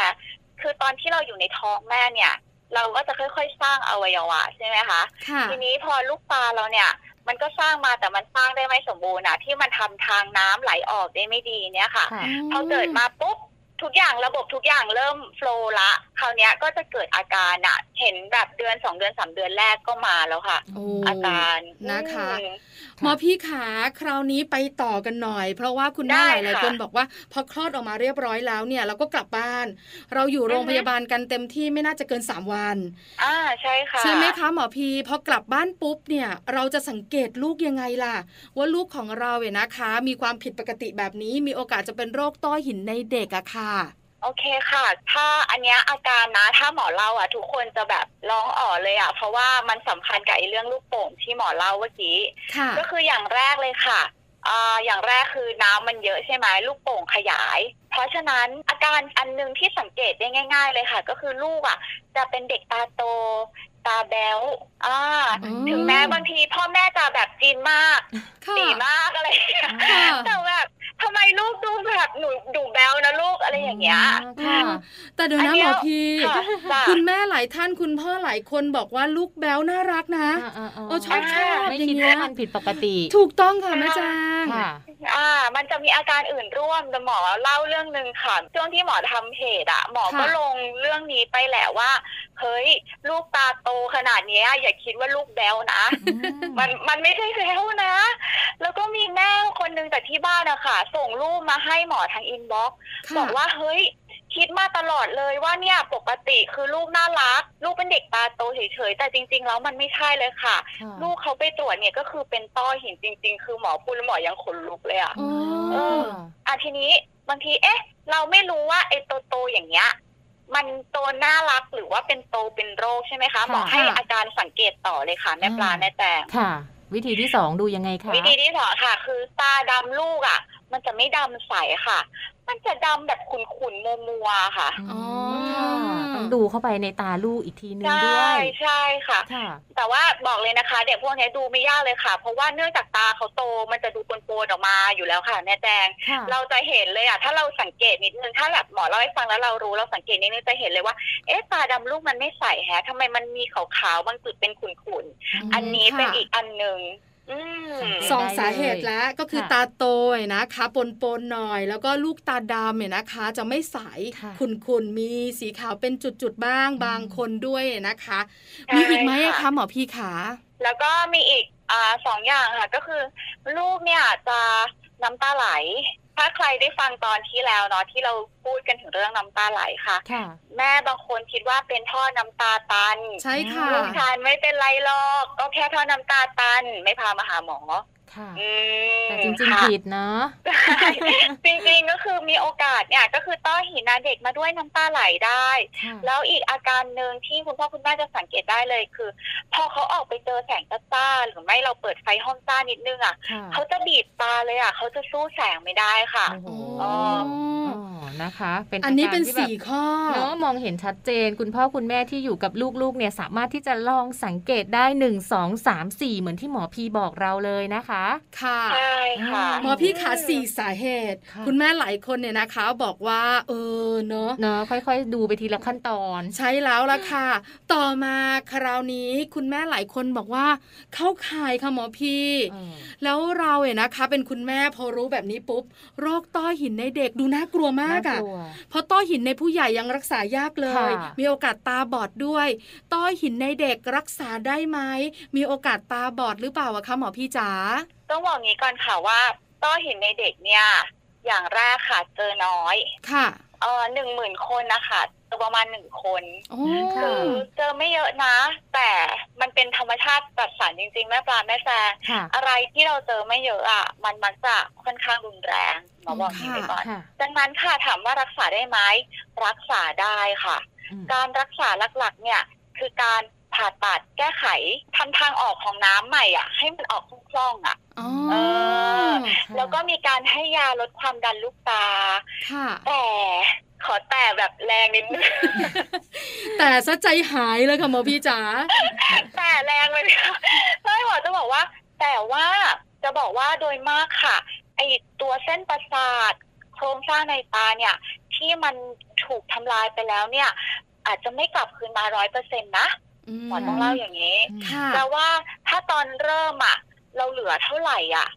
คือตอนที่เราอยู่ในท้องแม่เนี่ย เราก็จะค่อย ๆ สร้างอวัยวะใช่ไหมคะค่ะทีนี้พอลูกตาเราเนี่ย มันก็สร้างมาแต่มันสร้างได้ไม่สมบูรณ์อะที่มันทำทางน้ำไหลออกได้ไม่ดีเนี่ยค่ะค่ะพอเกิดมาปุ๊บทุกอย่างระบบทุกอย่างเริ่มโฟลว์ละคราวเนี้ยก็จะเกิดอาการอะเห็นแบบเดือนสองเดือนสามเดือนแรกก็มาแล้วค่ะโอ้อาการนะคะอืม หมอพี่ขาคราวนี้ไปต่อกันหน่อย เพราะว่าคุณแม่ได้หลายๆค่ะคนบอกว่า พอคลอดออกมาเรียบร้อยแล้วเนี่ย เราก็กลับบ้าน เราอยู่โรงอือพฮึยาบาลกันเต็มที่ไม่น่าจะเกิน3วันอ่าใช่ค่ะใช่ไหมคะหมอพีพอกลับบ้านปุ๊บเนี่ย เราจะสังเกตลูกยังไงล่ะ ว่าลูกของเราเนี่ยนะคะ มีความผิดปกติแบบนี้มีโอกาสจะเป็นโรคต้อหินในเด็กอะค่ะ โอเคค่ะ ถ้าอันเนี้ยอาการนะ ถ้าหมอเล่าอะ ทุกคนจะแบบร้องอ๋อเลยอะ เพราะว่ามันสำคัญกับไอ้เรื่องลูกโป่งที่หมอเล่าเมื่อกี้ค่ะก็คืออย่างแรกเลยค่ะอ่าอย่างแรกคือน้ำมันเยอะใช่ไหมลูกโป่งขยาย เพราะฉะนั้นอาการอันหนึงที่สังเกตได้ง่าย ๆ เลยค่ะ ก็คือลูกอะ จะเป็นเด็กตาโตตาแบ๊วอ่าอืมถึงแม้บางทีพ่อแม่จะแบบจีนมากค่ะตีมากอะไรอย่างเงี้ยค่ะแต่แบบ ทำไมลูกดูแบบหนูดูแบ๊วนะลูกอะไรอย่างเงี้ยค่ะ แต่เดี๋ยวนะอันหเนี้มยอพีค่ะจ้ะคุณแม่หลายท่านคุณพ่อหลายคนบอกว่าลูกแบ๊วน่ารักนะอ่าๆๆเออชอบชอบไม่อย่างคิดเงี้ยว่ามันผิดปกติ ถูกต้องค่ะแม่แจงค่ะอ่า มันจะมีอาการอื่นร่วมแต่หมอเล่าเรื่องหนึ่งค่ะช่วงที่หมอทำเพจอะหมอก็ค่ะลงเรื่องนี้ไปแหละว่าเฮ้ยลูกตาโตขนาดเนี้ยอย่าคิดว่าลูกแบวนะ มันมันไม่ใช่แบวนะ แล้วก็มีแม่คนหนึงแต่ที่บ้านอะค่ะส่งรูปมาให้หมอทางอินบ็อกซ์ค่ะบอกว่าเฮ้ย คิดมาตลอดเลยว่าเนี่ยปกติคือลูกน่ารัก ลูกเป็นเด็กตาโตเฉยๆ แต่จริง ๆ แล้วมันไม่ใช่เลยค่ะค่ะลูกเขาไปตรวจเนี่ยก็คือเป็นต้อหินจริง ๆ คือหมอพูดแล้วหมอยังขนลุกเลยอะอ๋อเอออะทีนี้บางทีเอ๊ะ เราไม่รู้ว่าไอ้โตโตๆอย่างเงี้ยมันโตน่ารักหรือว่าเป็นโตเป็นโรคใช่ไหมคะค่ะหมอให้อาการสังเกตต่อเลยค่ะแม่ปลาอ่าแม่แตงค่ะ วิธีที่สองดูยังไงคะวิธีที่สองค่ะ คือตาดำลูกอะ มันจะไม่ดำใสค่ะ มันจะดำแบบขุ่นๆมัวๆค่ะ อ๋อค่ะต้องดูเข้าไปในตาลูกอีกทีนึงใช่ด้วยใช่ค่ะ ค่ะ แต่ว่าบอกเลยนะคะ เด็กพวกนี้ดูไม่ยากเลยค่ะ เพราะว่าเนื่องจากตาเขาโตมันจะดูโปนๆออกมาอยู่แล้วค่ะแม่แจง ค่ะ เราจะเห็นเลยอะถ้าเราสังเกตนิดนึงถ้าแบบหมอเล่าให้ฟังแล้วเรารู้เราสังเกตนิดนึงจะเห็นเลยว่าเอ๊ะตาดำลูกมันไม่ใสแฮะทำไมมันมีขาวๆบางจุดเป็นขุ่นๆอันนี้เป็นค่ะอีกอันหนึ่งอืม สองสาเหตุแล้วก็คือค่ะตาโตเนี่ยนะคะปนปนๆหน่อย แล้วก็ลูกตาดำเนี่ยนะคะ จะไม่ใสค่ะขุ่นๆมีสีขาวเป็นจุดๆบ้างอืมบางคนด้วยนะคะใช่มีอีกไหมอะค่ะคะหมอพี่ขาแล้วก็มีอีกอ่าสองอย่างค่ะก็คือ ลูกเนี่ยจะน้ำตาไหล ถ้าใครได้ฟังตอนที่แล้วเนาะที่เราพูดกันถึงเรื่องน้ำตาไหลค่ะ ค่ะ แม่บางคนคิดว่าเป็นท่อน้ำตาตันใช่ค่ะ ลูกทานไม่เป็นไรหรอก ก็แค่ท่อน้ำตาตัน ไม่พามาหาหมอ ค่ะอืมแต่จริงค่ะๆผิดเนาะใช่จริงๆก็คือมีโอกาสเนี่ยก็คือต้อหินนะเด็กมาด้วยน้ำตาไหลได้ค่ะแล้วอีกอาการหนึ่งที่คุณพ่อคุณแม่จะสังเกตได้เลยคือ พอเขาออกไปเจอแสงจ้าๆหรือไม่เราเปิดไฟห้องจ้านิดนึงอะค่ะเขาจะบีบตาเลยอะเขาจะสู้แสงไม่ได้ค่ะโอ้โหอ๋ออ๋อนะคะ เป็นอันนี้เป็นอาการที่แบบสี่ข้อเนาะมองเห็นชัดเจน คุณพ่อคุณแม่ที่อยู่กับลูกๆเนี่ยสามารถที่จะลองสังเกตได้หนึ่งสองสามสี่เหมือนที่หมอพีบอกเราเลยนะคะค่ะใช่ค่ะหมอพี่ขาสี่สาเหตุค่ะคุณแม่หลายคนเนี่ยนะคะ บอกว่าเออเนาะเนาะค่อยๆ ดูไปทีละขั้นตอน ใช่แล้วล่ะค่ะ ต่อมาคราวนี้คุณแม่หลายคนบอกว่า เข้าข่ายค่ะหมอพี่เออแล้วเราเนี่ยนะคะ เป็นคุณแม่พอรู้แบบนี้ปุ๊บโรคต้อหินในเด็กดูน่ากลัวมากน่าอะกลัวเพราะต้อหินในผู้ใหญ่ยังรักษายากเลยค่ะมีโอกาสตาบอดด้วย ต้อหินในเด็กรักษาได้ไหมมีโอกาสตาบอดหรือเปล่าอะคะหมอพี่จ๋า ต้องบอกงี้ก่อนค่ะว่าต้อหินในเด็กเนี่ย อย่างแรกค่ะเจอน้อยค่ะเออหนึ่งหมื่นคนนะคะเจอประมาณหนึ่งคนโอ้ค่ะคือเจอไม่เยอะนะ แต่มันเป็นธรรมชาติจัดสรรจริง ๆ แม่ปลาแม่แซงค่ะอะไรที่เราเจอไม่เยอะอะมันมักจะค่อนข้างรุนแรงหมอบอกอย่างนี้ไปก่อนค่ะดังนั้นค่ะถามว่ารักษาได้ไหมรักษาได้ค่ะอืมการรักษาหลักๆ เนี่ยคือการ ผ่าตัดแก้ไขทำทางออกของน้ำใหม่อะ ให้มันออกคล่องๆอะอ๋อเออค่ะแล้วก็มีการให้ยาลดความดันลูกตา ค่ะ แต่ขอแต่แบบแรงนิดนึงแต่ซะใจหายเลยค่ะหมอพี่จ๋าแต่แรงเลยค่ะไม่หมอจะบอกว่า แต่ว่าจะบอกว่าโดยมากค่ะ ไอตัวเส้นประสาทโครงสร้างในตาเนี่ย ที่มันถูกทำลายไปแล้วเนี่ย อาจจะไม่กลับคืนมาร้อยเปอร์เซ็นต์นะ หมอต้องเล่าอย่างนี้ค่ะแต่ว่าถ้าตอนเริ่มอะ เราเหลือเท่าไหร่อะ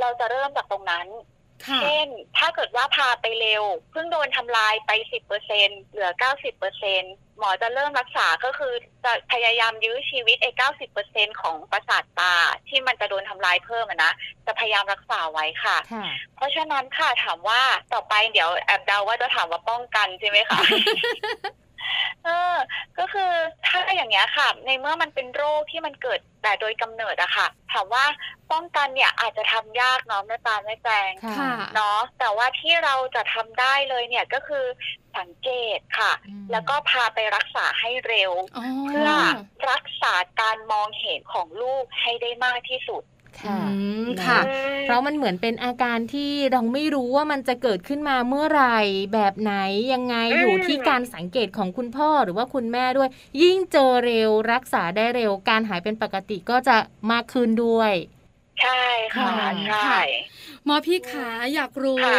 เราจะเริ่มจากตรงนั้นค่ะเช่น ถ้าเกิดว่าพาไปเร็ว เพิ่งโดนทำลายไป10%เหลือ90%หมอจะเริ่มรักษาก็คือจะพยายามยื้อชีวิตไอ้90%ของประสาทตาที่มันจะโดนทำลายเพิ่มอะนะ จะพยายามรักษาไว้ค่ะค่ะ เพราะฉะนั้นค่ะถามว่าต่อไปเดี๋ยวแอบเดาว่าจะถามว่าป้องกันใช่ไหมคะ เออ ก็คือถ้าอย่างเงี้ยค่ะ ในเมื่อมันเป็นโรคที่มันเกิดแต่โดยกำเนิดอะค่ะถามว่าป้องกันเนี่ยอาจจะทำยากเนาะแม่ปานแม่แจงค่ะค่ะเนาะแต่ว่าที่เราจะทำได้เลยเนี่ยก็คือสังเกตค่ะอืมแล้วก็พาไปรักษาให้เร็วอ๋อเพื่อรักษาการมองเห็นของลูกให้ได้มากที่สุด ค่ะอืมค่ะอืมเพราะมันเหมือนเป็นอาการที่เราไม่รู้ว่ามันจะเกิดขึ้นมาเมื่อไหร่แบบไหนยังไงอืมอยู่ที่การสังเกตของคุณพ่อหรือว่าคุณแม่ด้วย ยิ่งเจอเร็วรักษาได้เร็ว การหายเป็นปกติก็จะมากขึ้นด้วยใช่ค่ะค่ะใช่หมอพี่ขาอยากรู้ค่ะ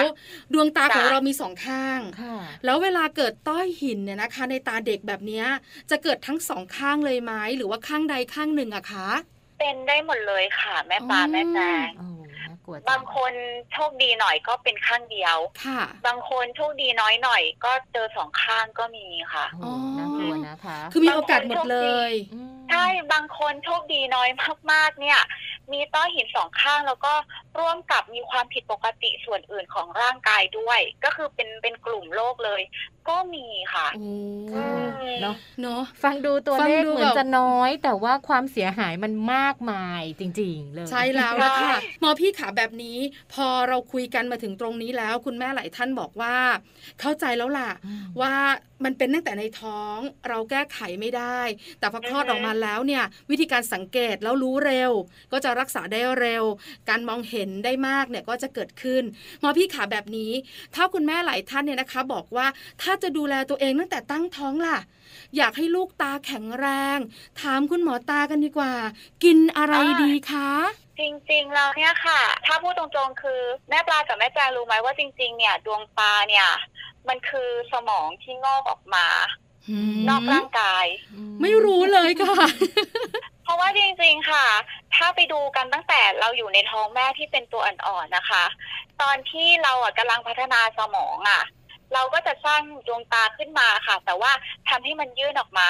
ดวงตาของจ้ะเรามีสองข้างค่ะแล้วเวลาเกิดต้อยหินเนี่ยนะคะ ในตาเด็กแบบเนี้ยจะเกิดทั้งสองข้างเลยไหมหรือว่าข้างใดข้างหนึ่งอะคะ เป็นได้หมดเลยค่ะ แม่ปลาอ๋อแม่แจงโอ้น่ากลัวจับางคนโชคดีหน่อยก็เป็นข้างเดียว ค่ะ บางคนโชคดีน้อยหน่อย ก็เจอสองข้างก็มีค่ะโอ้น่ากลัวนะคะ คือมีโอกาสหมดเลยมใช่ บางคนโชคดีน้อยมากๆ เนี่ย มีต้อหินสองข้างแล้วก็ร่วมกับมีความผิดปกติส่วนอื่นของร่างกายด้วย ก็คือเป็นเป็นกลุ่มโรคเลย ก็มีค่ะโอ้อืมเนาะเนาะฟังดูตัวฟังเลขดูเหมือนแบบจะน้อย แต่ว่าความเสียหายมันมากมายจริง ๆ เลย ใช่แล้วละค่ะใช่หมอพี่ขาแบบนี้ พอเราคุยกันมาถึงตรงนี้แล้ว คุณแม่หลายท่านบอกว่า เข้าใจแล้วล่ะอืมว่ามันเป็นตั้งแต่ในท้องเราแก้ไขไม่ได้ แต่พอคลอดออกมาแล้วเนี่ย วิธีการสังเกตแล้วรู้เร็ว ก็จะรักษาได้เร็ว การมองเห็นได้มากเนี่ยก็จะเกิดขึ้นหมอพี่ขาแบบนี้ ถ้าคุณแม่หลายท่านเนี่ยนะคะ บอกว่าถ้าจะดูแลตัวเองตั้งแต่ตั้งท้องล่ะ อยากให้ลูกตาแข็งแรง ถามคุณหมอตากันดีกว่า กินอะไรดีคะจริงๆแล้วเนี่ยค่ะ ถ้าพูดตรงๆ คือแม่ปลากับแม่แจงรู้ไหมว่าจริง ๆ เนี่ย ดวงตาเนี่ย มันคือสมองที่งอกออกมา นอกร่างกาย ไม่รู้เลยค่ะ เพราะว่าจริงๆค่ะ ถ้าไปดูกันตั้งแต่เราอยู่ในท้องแม่ที่เป็นตัวอ่อนๆนะคะ ตอนที่เราอะกำลังพัฒนาสมองอะ เราก็จะสร้างดวงตาขึ้นมาค่ะ แต่ว่าทำให้มันยื่นออกมา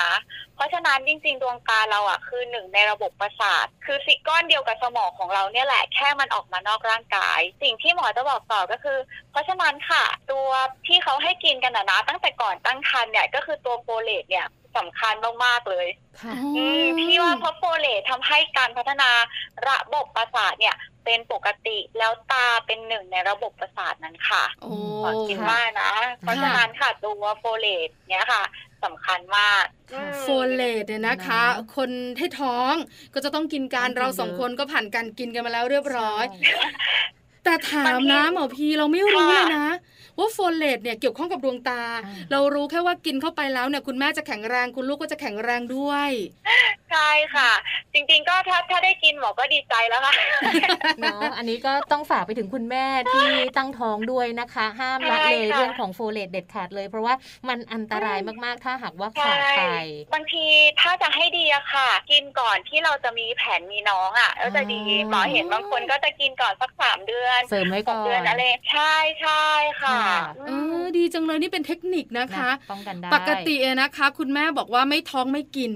เพราะฉะนั้นจริง ๆ ดวงตาเราอะคือหนึ่งในระบบประสาท คือซิกก้อนเดียวกับสมองของเราเนี่ยแหละแค่มันออกมานอกร่างกาย สิ่งที่หมอจะบอกต่อก็คือ เพราะฉะนั้นค่ะ ตัวที่เขาให้กินกันนะนะตั้งแต่ก่อนตั้งครรภ์เนี่ยก็คือตัวโฟเลตเนี่ย สำคัญมากๆเลยค่ะอืมที่ว่าเพราะโฟเลตทำให้การพัฒนาระบบประสาทเนี่ย เป็นปกติแล้วตาเป็นหนึ่งในระบบประสาทนั้นค่ะโอ้ขอคิดว่านะเพราะฉะนั้นค่ะตัวโฟเลตเนี่ยค่ะสำคัญมากค่ะอืมโฟเลตเนี่ยนะคะเนอะคนให้ท้องก็จะต้องกินการต้องกินเราสองเยอะคนก็ผ่านการกินกันมาแล้วเรียบร้อยใช่ แต่ถามนะบางทีหมอพีเราไม่รู้เลยค่ะนะว่าโฟเลตเนี่ยเกี่ยวข้องกับดวงตาอ่าเรารู้แค่ว่ากินเข้าไปแล้วเนี่ยคุณแม่จะแข็งแรงคุณลูกก็จะแข็งแรงด้วยใช่ค่ะ จริงๆก็ถ้าถ้าได้กินหมอก็ดีใจแล้วค่ะเนาะอันนี้ก็ต้องฝากไปถึงคุณแม่ที่ตั้งท้องด้วยนะคะ ห้ามละเลยใช่ค่ะเรื่องของโฟเลตเด็ดขาดเลย เพราะว่ามันอันตรายมากๆ ถ้าหากว่าขาดไปบางทีถ้าจะให้ดีอะค่ะ กินก่อนที่เราจะมีแผนมีน้องอะก็จะดีอ่าหมอเห็นบางคนก็จะกินก่อนสักสามเดือนเสริมไว้หก่อกเดือนนอะไรใช่ใช่ค่ะค่ะเออดีจังเลยนี่เป็นเทคนิคนะคะป้องกันได้ปกติอะนะคะ คุณแม่บอกว่าไม่ท้องไม่กิน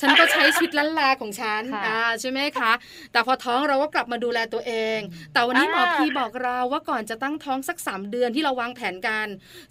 ฉันก็ใช้ชีวิตล้านลาของฉันค่ะอ่าใช่ไหมคะ แต่พอท้องเราก็กลับมาดูแลตัวเอง แต่วันนี้หมออ่าพีบอกเราว่าก่อนจะตั้งท้องสักสามเดือนที่เราวางแผนกัน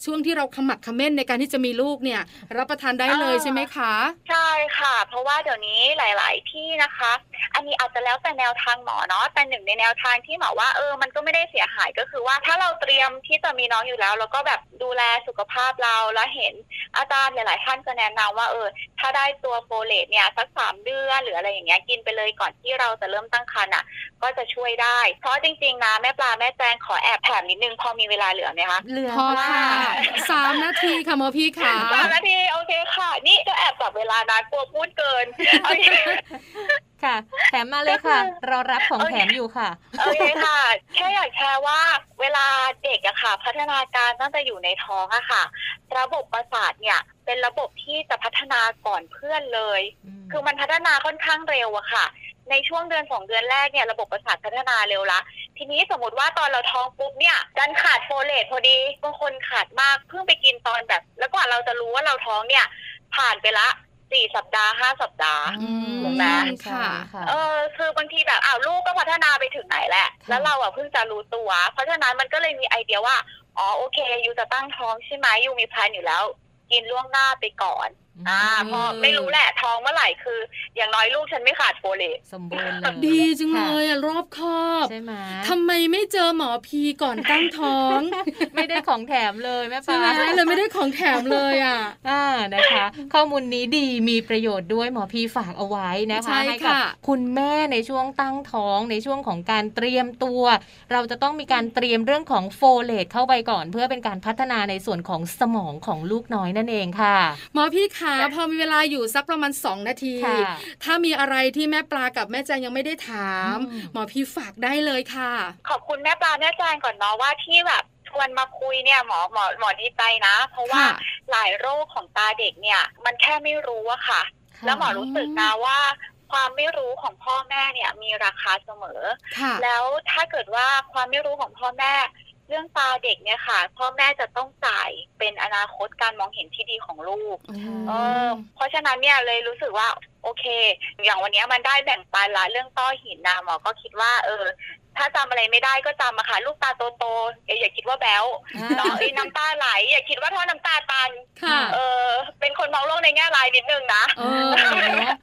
ช่วงที่เราขมักเขม้นในการที่จะมีลูกเนี่ยรับประทานได้เลยใช่ไหมคะ ใช่ค่ะ เพราะว่าเดี๋ยวนี้หลาย ๆ ที่นะคะ อันนี้อาจจะแล้วแต่แนวทางหมอเนาะแต่หนึ่งในแนวทางที่หมอว่าเออมันก็ไม่ได้เสียหายก็คือว่าถ้าเราเตรียมที่จะมีน้องอยู่แล้ว แล้วก็แบบดูแลสุขภาพเราแล้วเห็นอาจารย์หลาย ๆ ท่านก็แนะนำว่าเออ ถ้าได้ตัวโฟเลตเนี่ยสักสามเดือนหรืออะไรอย่างเงี้ยกินไปเลยก่อนที่เราจะเริ่มตั้งครรภ์อะ ก็จะช่วยได้ เพราะจริง ๆ นะแม่ปลาแม่แจงขอแอบแถมนิดนึงพอมีเวลาเหลือไหมคะเหลือพอค่ะสามนาทีค่ะหมอพีค่ะสามนาทีโอเคค่ะ นี่ก็แอบจับเวลานะกลัวพูดเกินโอเคค่ะ แถมมาเลยค่ะก็คือเรารับของโอเคแถมอยู่ค่ะ โอเคค่ะ แค่อยากแชร์ว่าเวลาเด็กอะค่ะ พัฒนาการตั้งแต่อยู่ในท้องอะค่ะ ระบบประสาทเนี่ย เป็นระบบที่จะพัฒนาก่อนเพื่อนเลย คือมันพัฒนาค่อนข้างเร็วอะค่ะ ในช่วงเดือนสองเดือนแรกเนี่ยระบบประสาทพัฒนาเร็วละทีนี้สมมติว่าตอนเราท้องปุ๊บเนี่ยดันขาดโฟเลตพอดีบางคนขาดมากเพิ่งไปกินตอนแบบ แล้วกว่าเราจะรู้ว่าเราท้องเนี่ย ผ่านไปละ สี่สัปดาห์ห้าสัปดาห์ อืมถูกไหมค่ะ ค่ะ เออคือบางทีแบบอ้าวลูกก็พัฒนาไปถึงไหนแหละค่ะแล้วเราอะเพิ่งจะรู้ตัว เพราะฉะนั้นมันก็เลยมีไอเดียว่า อ๋อโอเค you จะตั้งท้องใช่ไหม you มี plan อยู่แล้ว กินล่วงหน้าไปก่อน อ่าพอไม่รู้แหละท้องเมื่อไหร่คือ อย่างน้อยลูกฉันไม่ขาดโฟเลตสมบูรณ์เลยดีจังเลยอะรอบคอบใช่ไหมทำไมไม่เจอหมอพีก่อนตั้งท้อง ไม่ได้ของแถมเลยแม่ใช่ปลาไหมเลยไม่ได้ของแถมเลยอะอ่านะคะ ข้อมูลนี้ดีมีประโยชน์ด้วยหมอพีฝากเอาไว้นะคะใช่กัค่ะคุณแม่ในช่วงตั้งท้องในช่วงของการเตรียมตัว เราจะต้องมีการเตรียมเรื่องของโฟเลตเข้าไปก่อน เพื่อเป็นการพัฒนาในส่วนของสมองของลูกน้อยนั่นเองค่ะหมอพี่ขาพอมีเวลาอยู่สักประมาณ 2 นาทีค่ะถ้ามีอะไรที่แม่ปลากับแม่แจงยังไม่ได้ถามอืมหมอพี่ฝากได้เลยค่ะ ขอบคุณแม่ปลาแม่จางก่อนเนาะว่าที่แบบชวนมาคุยเนี่ยหมอหมอหมอดีใจนะ เพราะว่าค่ะหลายโรคของตาเด็กเนี่ย มันแค่ไม่รู้อะค่ะ แล้วหมอรู้สึกนะว่าความไม่รู้ของพ่อแม่เนี่ยมีราคาเสมอค่ะแล้วถ้าเกิดว่าความไม่รู้ของพ่อแม่ เรื่องตาเด็กเนี่ยค่ะ พ่อแม่จะต้องจ่ายเป็นอนาคตการมองเห็นที่ดีของลูก เออเพราะฉะนั้นเนี่ยเลยรู้สึกว่า โอเค อย่างวันเนี้ยมันได้แบ่งปันละเรื่องต้อหินนะหมอก็คิดว่า เออ ถ้าจำอะไรไม่ได้ก็จำอะค่ะ ลูกตาโตๆเอยอย่าคิดว่าแบ๊วอ่าเนาะเอ้ยน้ำตาไหล อย่าคิดว่าท่อน้ำตาตันค่ะ เออ เป็นคนมองโลกในแง่ร้ายนิดนึงนะ เออ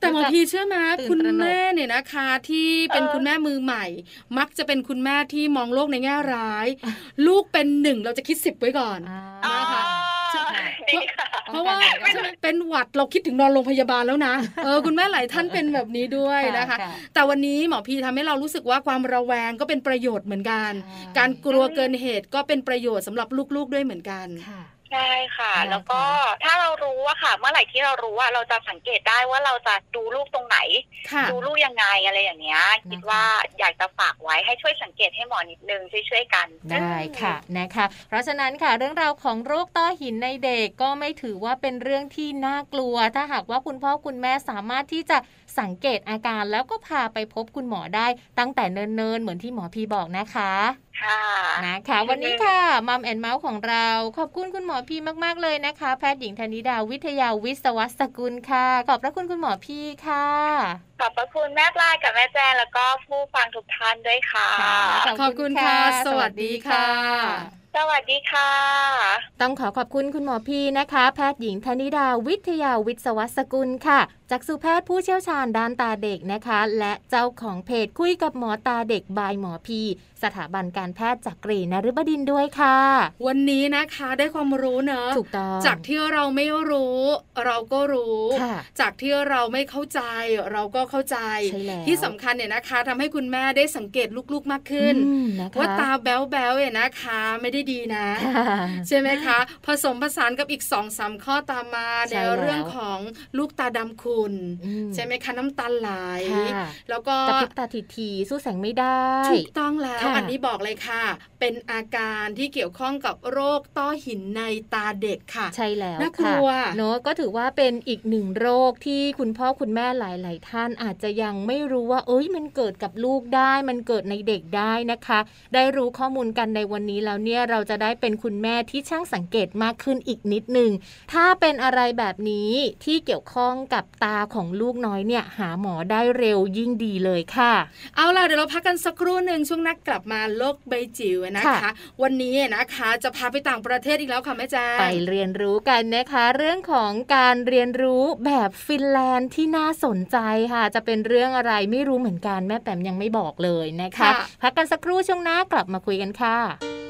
แต่หมอพี่เชื่อไหมตื่นคุณตระหนก แม่เนี่ยนะคะที่เป็นเออ คุณแม่มือใหม่ มักจะเป็นคุณแม่ที่มองโลกในแง่ร้าย ลูกเป็นหนึ่งเราจะคิดสิบไว้ก่อน อ่าอ๋อนะคะดีค่ะ เพเพราะว่าป้องกันไว้ก่อนเป็นหวัดเราคิดถึงนอนโรงพยาบาลแล้วนะเออคุณแม่หลายท่านเป็นแบบนี้ด้วยนะคะค่ะแต่วันนี้หมอพีทำให้เรารู้สึกว่าความระแวงก็เป็นประโยชน์เหมือนกันใช่การกลัวเกินเหตุก็เป็นประโยชน์สำหรับลูกๆด้วยเหมือนกันค่ะ ใช่ค่ะค่ะ แล้วก็ถ้าเรารู้ว่าค่ะ เมื่อไหร่ที่เรารู้ว่าเราจะสังเกตได้ว่าเราจะดูลูกตรงไหน ค่ะ ดูลูกยังไงอะไรอย่างเงี้ย คิดว่าอยากจะฝากไว้ให้ช่วยสังเกตให้หมอนิดนึงช่วยๆกันได้ค่ะนะคะ เพราะฉะนั้นค่ะเรื่องราวของโรคต้อหินในเด็กก็ไม่ถือว่าเป็นเรื่องที่น่ากลัว ถ้าหากว่าคุณพ่อคุณแม่สามารถที่จะ สังเกตอาการแล้วก็พาไปพบคุณหมอได้ตั้งแต่เนิ่นๆเหมือนที่หมอพีบอกนะคะค่ะนะคะวันนี้ค่ะมัมแอนเมาส์ของเราขอบคุณคุณหมอพีมากๆเลยนะคะ แพทย์หญิงธนิดาวิทยาวิศวสกุลค่ะ ขอบพระคุณคุณหมอพีค่ะขอบพระคุณแม่ปลากับแม่แจนแล้วก็ผู้ฟังทุกท่านด้วยค่ะ ขอบคุณค่ะ สวัสดีค่ะ สวัสดีค่ะ ต้องขอขอบคุณคุณหมอพีนะคะ แพทย์หญิงธนิดาวิทยาวิศวสกุลค่ะ จากสุแพทย์ผู้เชี่ยวชาญด้านตาเด็กนะคะ และเจ้าของเพจคุยกับหมอตาเด็กบายหมอพีสถาบันการแพทย์จากกรีนฤบดินทร์ด้วยค่ะ วันนี้นะคะได้ความรู้เนอะถูกต้องจากที่เราไม่รู้ เราก็รู้ค่ะจากที่เราไม่เข้าใจ เราก็เข้าใจใช่แล้วที่สำคัญเนี่ยนะคะทำให้คุณแม่ได้สังเกตลูกๆมากขึ้นอืมนะคะว่าตาแบ๊วๆเนี่ยนะคะไม่ได้ดีนะค่ะใช่ไหมคะ ผสมผสานกับอีกสองสามข้อตามมาใช่ในแล้วเรื่องของลูกตาดำคุณอืมใช่ไหมคะน้ำตาไหลค่ะแล้วก็กระพริบตาทีๆสู้แสงไม่ได้ถูกต้องแล้วค่ะอันนี้บอกเลยค่ะ เป็นอาการที่เกี่ยวข้องกับโรคต้อหินในตาเด็กค่ะ ใช่แล้วน่ากลัค่ะวเนอะก็ถือว่าเป็นอีกหนึ่งโรคที่คุณพ่อคุณแม่หลาย ๆ ท่านอาจจะยังไม่รู้ว่า เอ้ยมันเกิดกับลูกได้ มันเกิดในเด็กได้นะคะ ได้รู้ข้อมูลกันในวันนี้แล้วเนี่ยเราจะได้เป็นคุณแม่ที่ช่างสังเกตมากขึ้นอีกนิดหนึ่งถ้าเป็นอะไรแบบนี้ที่เกี่ยวข้องกับตาของลูกน้อยเนี่ยหาหมอได้เร็วยิ่งดีเลยค่ะ เอาล่ะเดี๋ยวเราพักกันสักครู่หนึ่งช่วงนักกลับมาโลกใบจิ๋วนะคะค่ะวันนี้นะคะจะพาไปต่างประเทศอีกแล้วค่ะแม่แจ้งไปเรียนรู้กันนะคะ เรื่องของการเรียนรู้แบบฟินแลนด์ที่น่าสนใจค่ะ จะเป็นเรื่องอะไรไม่รู้เหมือนกันแม่แปมยังไม่บอกเลยนะคะค่ะพักกันสักครู่ช่วงหน้ากลับมาคุยกันค่ะ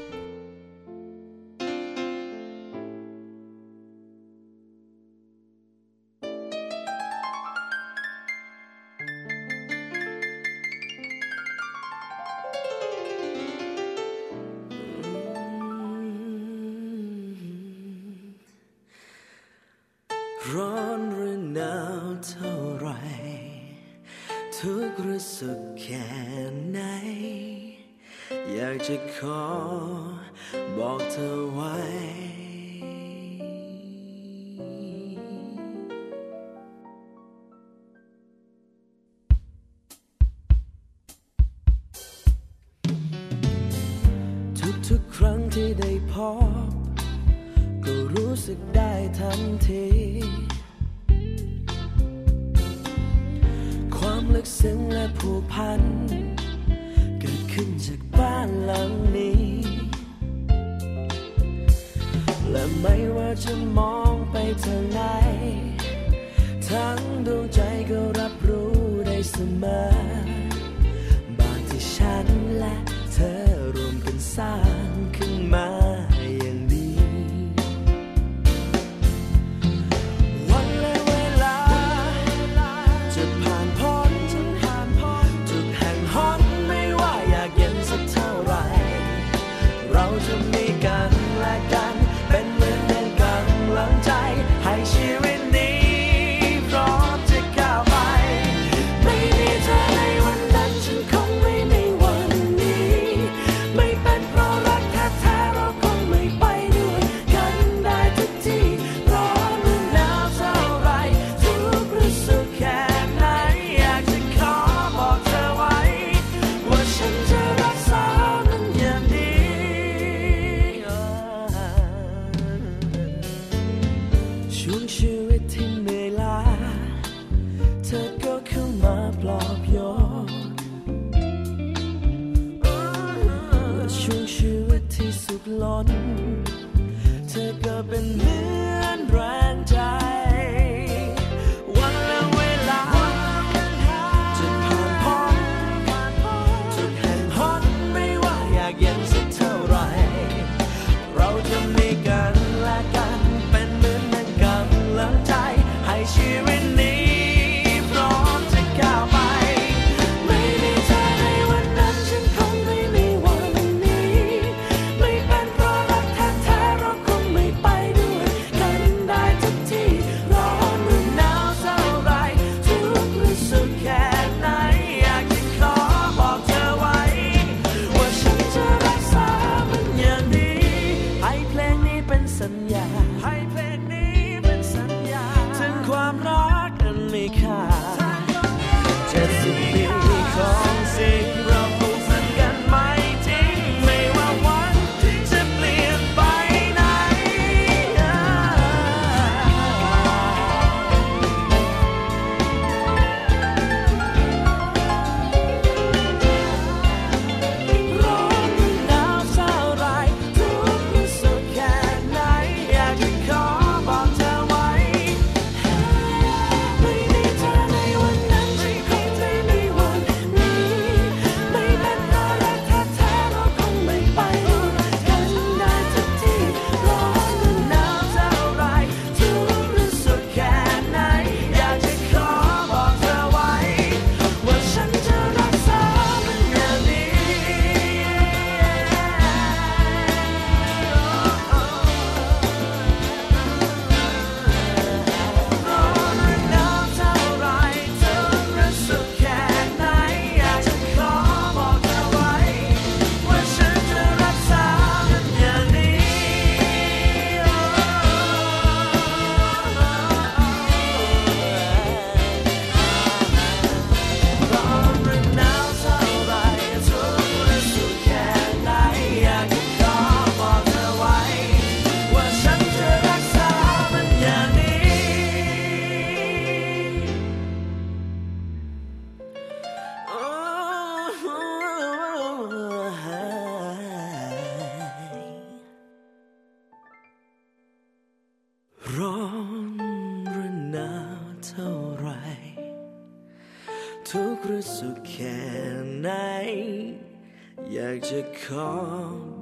ากจะขอ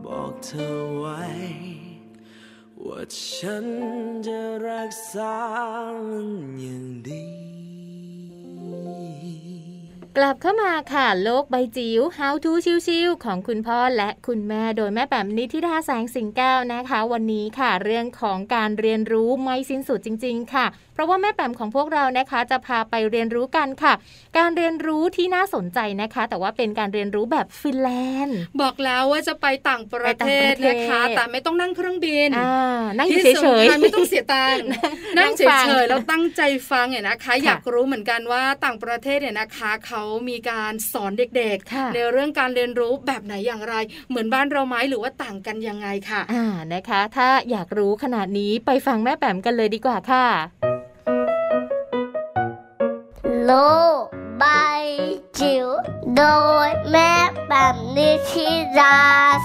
บอกเธอไว้ ว่าฉันจะรักษามันอย่างดี กลับเข้ามาค่ะ โลกใบจิ๋ว How to ชิวๆของคุณพ่อและคุณแม่โดยแม่แปมนิธิดาแสงสิงแก้วนะคะ วันนี้ค่ะ เรื่องของการเรียนรู้ไม่สิ้นสุดจริง ๆ ค่ะ เพราะว่าแม่แปมของพวกเรานะคะจะพาไปเรียนรู้กันค่ะ การเรียนรู้ที่น่าสนใจนะคะ แต่ว่าเป็นการเรียนรู้แบบฟินแลนด์บอกแล้วว่าจะไปต่างประเทศไปต่างประเทศนะคะ แต่ไม่ต้องนั่งเครื่องบินอ่านั่งอยู่ที่เฉยสำคัญไม่ต้องเสียตังค์นั่นั่งงเฉฟังยๆแล้วตั้งใจฟังเนี่ยนะคะค่ะอยากรู้เหมือนกันว่าต่างประเทศเนี่ยนะคะเขามีการสอนเด็กค่ะๆในเรื่องการเรียนรู้แบบไหนอย่างไร เหมือนบ้านเราไหมหรือว่าต่างกันยังไงค่ะอ่านะคะ ถ้าอยากรู้ขนาดนี้ไปฟังแม่แปมกันเลยดีกว่าค่ะ โลกใบจิ๋วโดยแม่แบบนิชิรา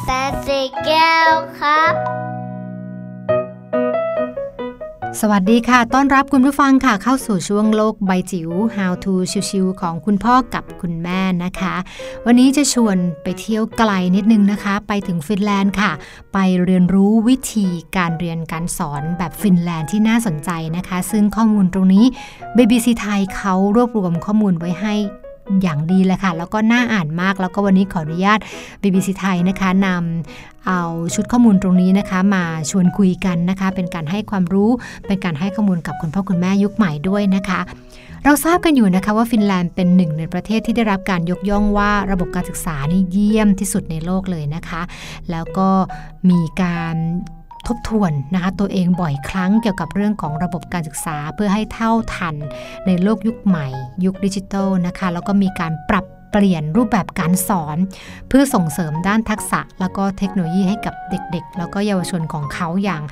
แสนสีแก้วครับ สวัสดีค่ะ ต้อนรับคุณผู้ฟังค่ะเข้าสู่ช่วงโลกใบจิ๋ว How to ชิวๆของคุณพ่อกับคุณแม่นะคะ วันนี้จะชวนไปเที่ยวไกลนิดนึงนะคะ ไปถึงฟินแลนด์ค่ะ ไปเรียนรู้วิธีการเรียนการสอนแบบฟินแลนด์ที่น่าสนใจนะคะ ซึ่งข้อมูลตรงนี้ BBC ไทยเขารวบรวมข้อมูลไว้ให้อย่างดีเลยค่ะ แล้วก็น่าอ่านมาก แล้วก็วันนี้ขออนุญาต BBC ไทยนะคะนำ เอาชุดข้อมูลตรงนี้นะคะ มาชวนคุยกันนะคะ เป็นการให้ความรู้เป็นการให้ข้อมูลกับคุณพ่อคุณแม่ยุคใหม่ด้วยนะคะ เราทราบกันอยู่นะคะว่าฟินแลนด์เป็นหนึ่งในประเทศที่ได้รับการยกย่องว่าระบบการศึกษานี่เยี่ยมที่สุดในโลกเลยนะคะ แล้วก็มีการทบทวนนะคะตัวเองบ่อยครั้งเกี่ยวกับเรื่องของระบบการศึกษาเพื่อให้เท่าทันในโลกยุคใหม่ ยุคดิจิทัลนะคะ แล้วก็มีการปรับ เปลี่ยนรูปแบบการสอน เพื่อส่งเสริมด้านทักษะ แล้วก็เทคโนโลยีให้กับเด็กๆ แล้วก็เยาวชนของเขาอย่าง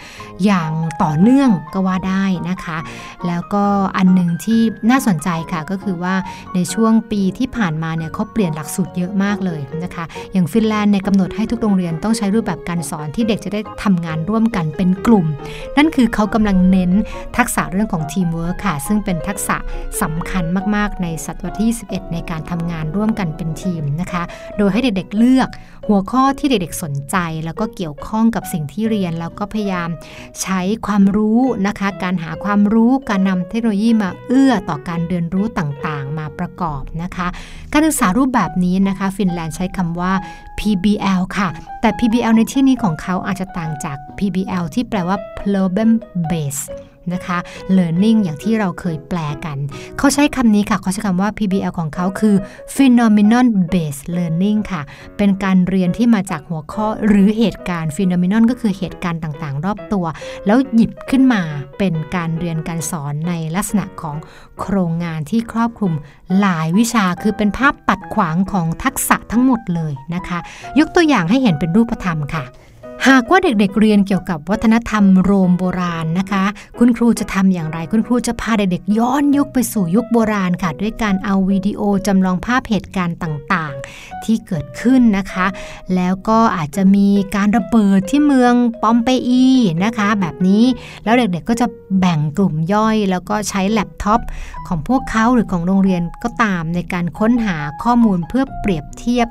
อย่างต่อเนื่องก็ว่าได้นะคะ แล้วก็อันหนึ่งที่น่าสนใจค่ะก็คือว่าในช่วงปีที่ผ่านมาเนี่ยเขาเปลี่ยนหลักสูตรเยอะมากเลยนะคะ อย่างฟินแลนด์เนี่ยกำหนดให้ทุกโรงเรียนต้องใช้รูปแบบการสอนที่เด็กจะได้ทำงานร่วมกันเป็นกลุ่ม นั่นคือเขากำลังเน้นทักษะเรื่องของทีมเวิร์คค่ะ ซึ่งเป็นทักษะสำคัญมากๆ ในศตวรรษที่ 21 ในการทำงานร่วมกันเป็นทีมนะคะ โดยให้เด็กๆเลือกหัวข้อที่เด็กๆสนใจ แล้วก็เกี่ยวข้องกับสิ่งที่เรียน แล้วก็พยายามใช้ความรู้นะคะ การหาความรู้การนำเทคโนโลยีมาเอื้อต่อการเรียนรู้ต่างๆ มาประกอบนะคะ การศึกษารูปแบบนี้นะคะ ฟินแลนด์ใช้คำว่า PBL ค่ะ แต่ PBL ในที่นี้ของเขาอาจจะต่างจาก PBL ที่แปลว่า problem based นะคะ learning อย่างที่เราเคยแปลกัน เขาใช้คำนี้ค่ะ เขาใช้คำว่า PBL ของเขาคือ phenomenon based learning ค่ะ เป็นการเรียนที่มาจากหัวข้อหรือเหตุการณ์ phenomenon ก็คือเหตุการณ์ต่างๆ รอบตัว แล้วหยิบขึ้นมาเป็นการเรียนการสอนในลักษณะของโครงงานที่ครอบคลุมหลายวิชาคือเป็นภาพปัดขวางของทักษะทั้งหมดเลยนะคะ ยกตัวอย่างให้เห็นเป็นรูปธรรมค่ะ หากว่าเด็กๆเรียนเกี่ยวกับวัฒนธรรมโรมโบราณนะคะ คุณครูจะทำอย่างไร คุณครูจะพาเด็กๆย้อนยุคไปสู่ยุคโบราณค่ะ ด้วยการเอาวิดีโอจำลองภาพเหตุการณ์ต่างๆ ที่เกิดขึ้นนะคะ แล้วก็อาจจะมีการระเบิดที่เมืองปอมเปอีนะคะ แบบนี้แล้วเด็กๆก็จะ แบ่งกลุ่มย่อย แล้วก็ใช้แล็ปท็อปของพวกเขาหรือของโรงเรียนก็ตามในการค้นหาข้อมูลเพื่อเปรียบเทียบ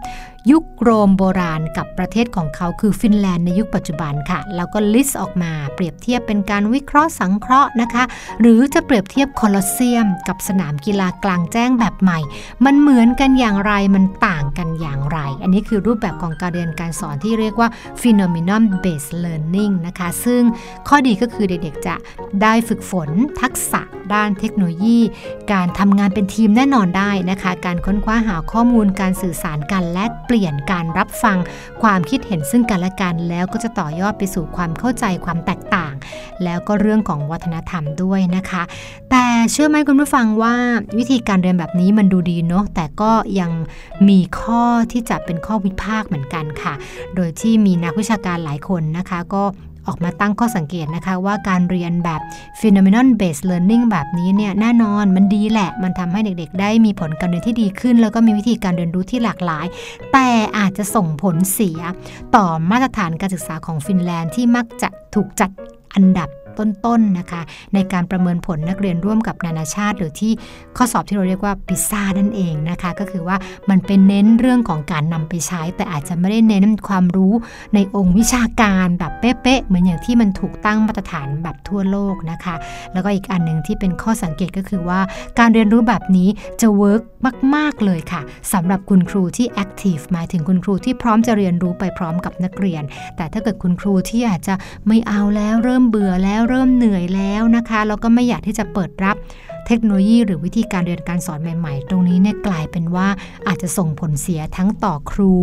ยุคโรมโบราณกับประเทศของเขาคือฟินแลนด์ในยุคปัจจุบันค่ะ แล้วก็ list ออกมาเปรียบเทียบเป็นการวิเคราะห์สังเคราะห์นะคะ หรือจะเปรียบเทียบโคลอสเซียม กับสนามกีฬากลางแจ้งแบบใหม่ มันเหมือนกันอย่างไรมันต่างกันอย่างไร อันนี้คือรูปแบบของการเรียนการสอนที่เรียกว่า phenomenon based learning นะคะ ซึ่งข้อดีก็คือเด็กๆจะได้ได้ฝึกฝนทักษะด้านเทคโนโลยี การทำงานเป็นทีมแน่นอนได้นะคะ การค้นคว้าหาข้อมูลการสื่อสารกันและเปลี่ยนการรับฟังความคิดเห็นซึ่งกันและกัน แล้วก็จะต่อยอดไปสู่ความเข้าใจความแตกต่าง แล้วก็เรื่องของวัฒนธรรมด้วยนะคะ แต่เชื่อไหมคุณผู้ฟังว่าวิธีการเรียนแบบนี้มันดูดีเนาะแต่ก็ยังมีข้อที่จะเป็นข้อวิพากษ์เหมือนกันค่ะ โดยที่มีนักวิชาการหลายคนนะคะ ก็ ออกมาตั้งข้อสังเกตนะคะว่าการเรียนแบบ phenomenon based learning แบบนี้เนี่ยแน่นอนมันดีแหละ มันทำให้เด็กๆ ได้มีผลการเรียนที่ดีขึ้น แล้วก็มีวิธีการเรียนรู้ที่หลากหลาย แต่อาจจะส่งผลเสีย ต่อมาตรฐานการศึกษาของฟินแลนด์ที่มักจะถูกจัดอันดับ ต้นๆนะคะ ในการประเมินผลนักเรียนร่วมกับนานาชาติ หรือที่ข้อสอบที่เราเรียกว่าพิซซ่านั่นเองนะคะ ก็คือว่ามันเป็นเน้นเรื่องของการนำไปใช้ แต่อาจจะไม่ได้เน้นความรู้ในองค์วิชาการแบบเป๊ะๆเหมือนอย่างที่มันถูกตั้งมาตรฐานแบบทั่วโลกนะคะ แล้วก็อีกอันหนึ่งที่เป็นข้อสังเกตก็คือว่าการเรียนรู้แบบนี้จะ work มาก ๆ เลยค่ะสำหรับคุณครูที่ active หมายถึงคุณครูที่พร้อมจะเรียนรู้ไปพร้อมกับนักเรียน แต่ถ้าเกิดคุณครูที่อาจจะไม่เอาแล้วเริ่มเบื่อแล้วเริ่มเหนื่อยแล้วนะคะแล้วก็ไม่อยากที่จะเปิดรับเทคโนโลยีหรือวิธีการเรียนการสอนใหม่ ๆ ตรงนี้เนี่ยกลายเป็นว่าอาจจะส่งผลเสียทั้งต่อครู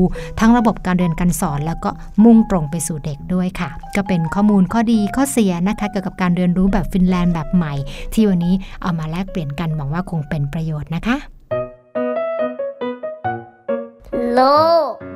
ทั้งระบบการเรียนการสอน แล้วก็มุ่งตรงไปสู่เด็กด้วยค่ะ ก็เป็นข้อมูลข้อดีข้อเสียนะคะเกี่ยวกับการเรียนรู้แบบฟินแลนด์แบบใหม่ ที่วันนี้เอามาแลกเปลี่ยนกันหวังว่าคงเป็นประโยชน์นะคะ โลก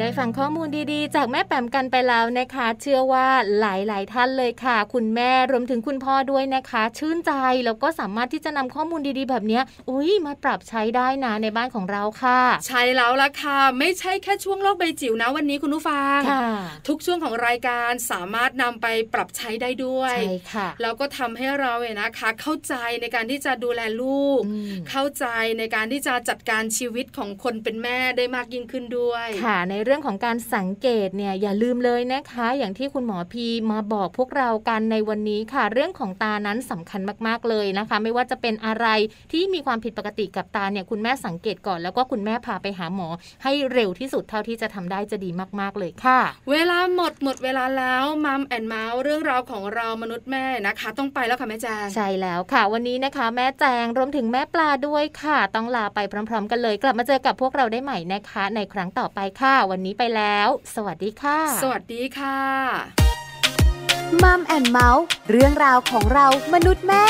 ได้ฟังข้อมูลดีๆ จากแม่แปมกันไปแล้วนะคะ เชื่อว่าหลายๆท่านเลยค่ะ คุณแม่รวมถึงคุณพ่อด้วยนะคะ ชื่นใจแล้วก็สามารถที่จะนำข้อมูลดีๆ แบบเนี้ยอุ้ยมาปรับใช้ได้นะในบ้านของเราค่ะ ใช่แล้วล่ะค่ะ ไม่ใช่แค่ช่วงโลกใบจิ๋วนะวันนี้คุณผู้ฟังค่ะทุกช่วงของรายการสามารถนำไปปรับใช้ได้ด้วยใช่ค่ะแล้วก็ทำให้เราเนี่ยนะคะ เข้าใจในการที่จะดูแลลูกอืมเข้าใจในการที่จะจัดการชีวิตของคนเป็นแม่ได้มากยิ่งขึ้นด้วยค่ะในเรื่องของการสังเกตเนี่ยอย่าลืมเลยนะคะ อย่างที่คุณหมอพีมาบอกพวกเรากันในวันนี้ค่ะ เรื่องของตานั้นสำคัญมากๆเลยนะคะ ไม่ว่าจะเป็นอะไรที่มีความผิดปกติกับตาเนี่ยคุณแม่สังเกตก่อน แล้วก็คุณแม่พาไปหาหมอ ให้เร็วที่สุดเท่าที่จะทำได้จะดีมาก ๆเลยค่ะ เวลาหมดหมดเวลาแล้วมัมแอนเมาส์เรื่องราวของเรามนุษย์แม่นะคะ ต้องไปแล้วค่ะแม่แจงใช่แล้วค่ะ วันนี้นะคะ แม่แจงรวมถึงแม่ปลาด้วยค่ะ ต้องลาไปพร้อม ๆ กันเลย กลับมาเจอกับพวกเราได้ใหม่นะคะ ในครั้งต่อไปค่ะวันนี้ไปแล้ว สวัสดีค่ะ สวัสดีค่ะมัมแอนเมาส์เรื่องราวของเรามนุษย์แม่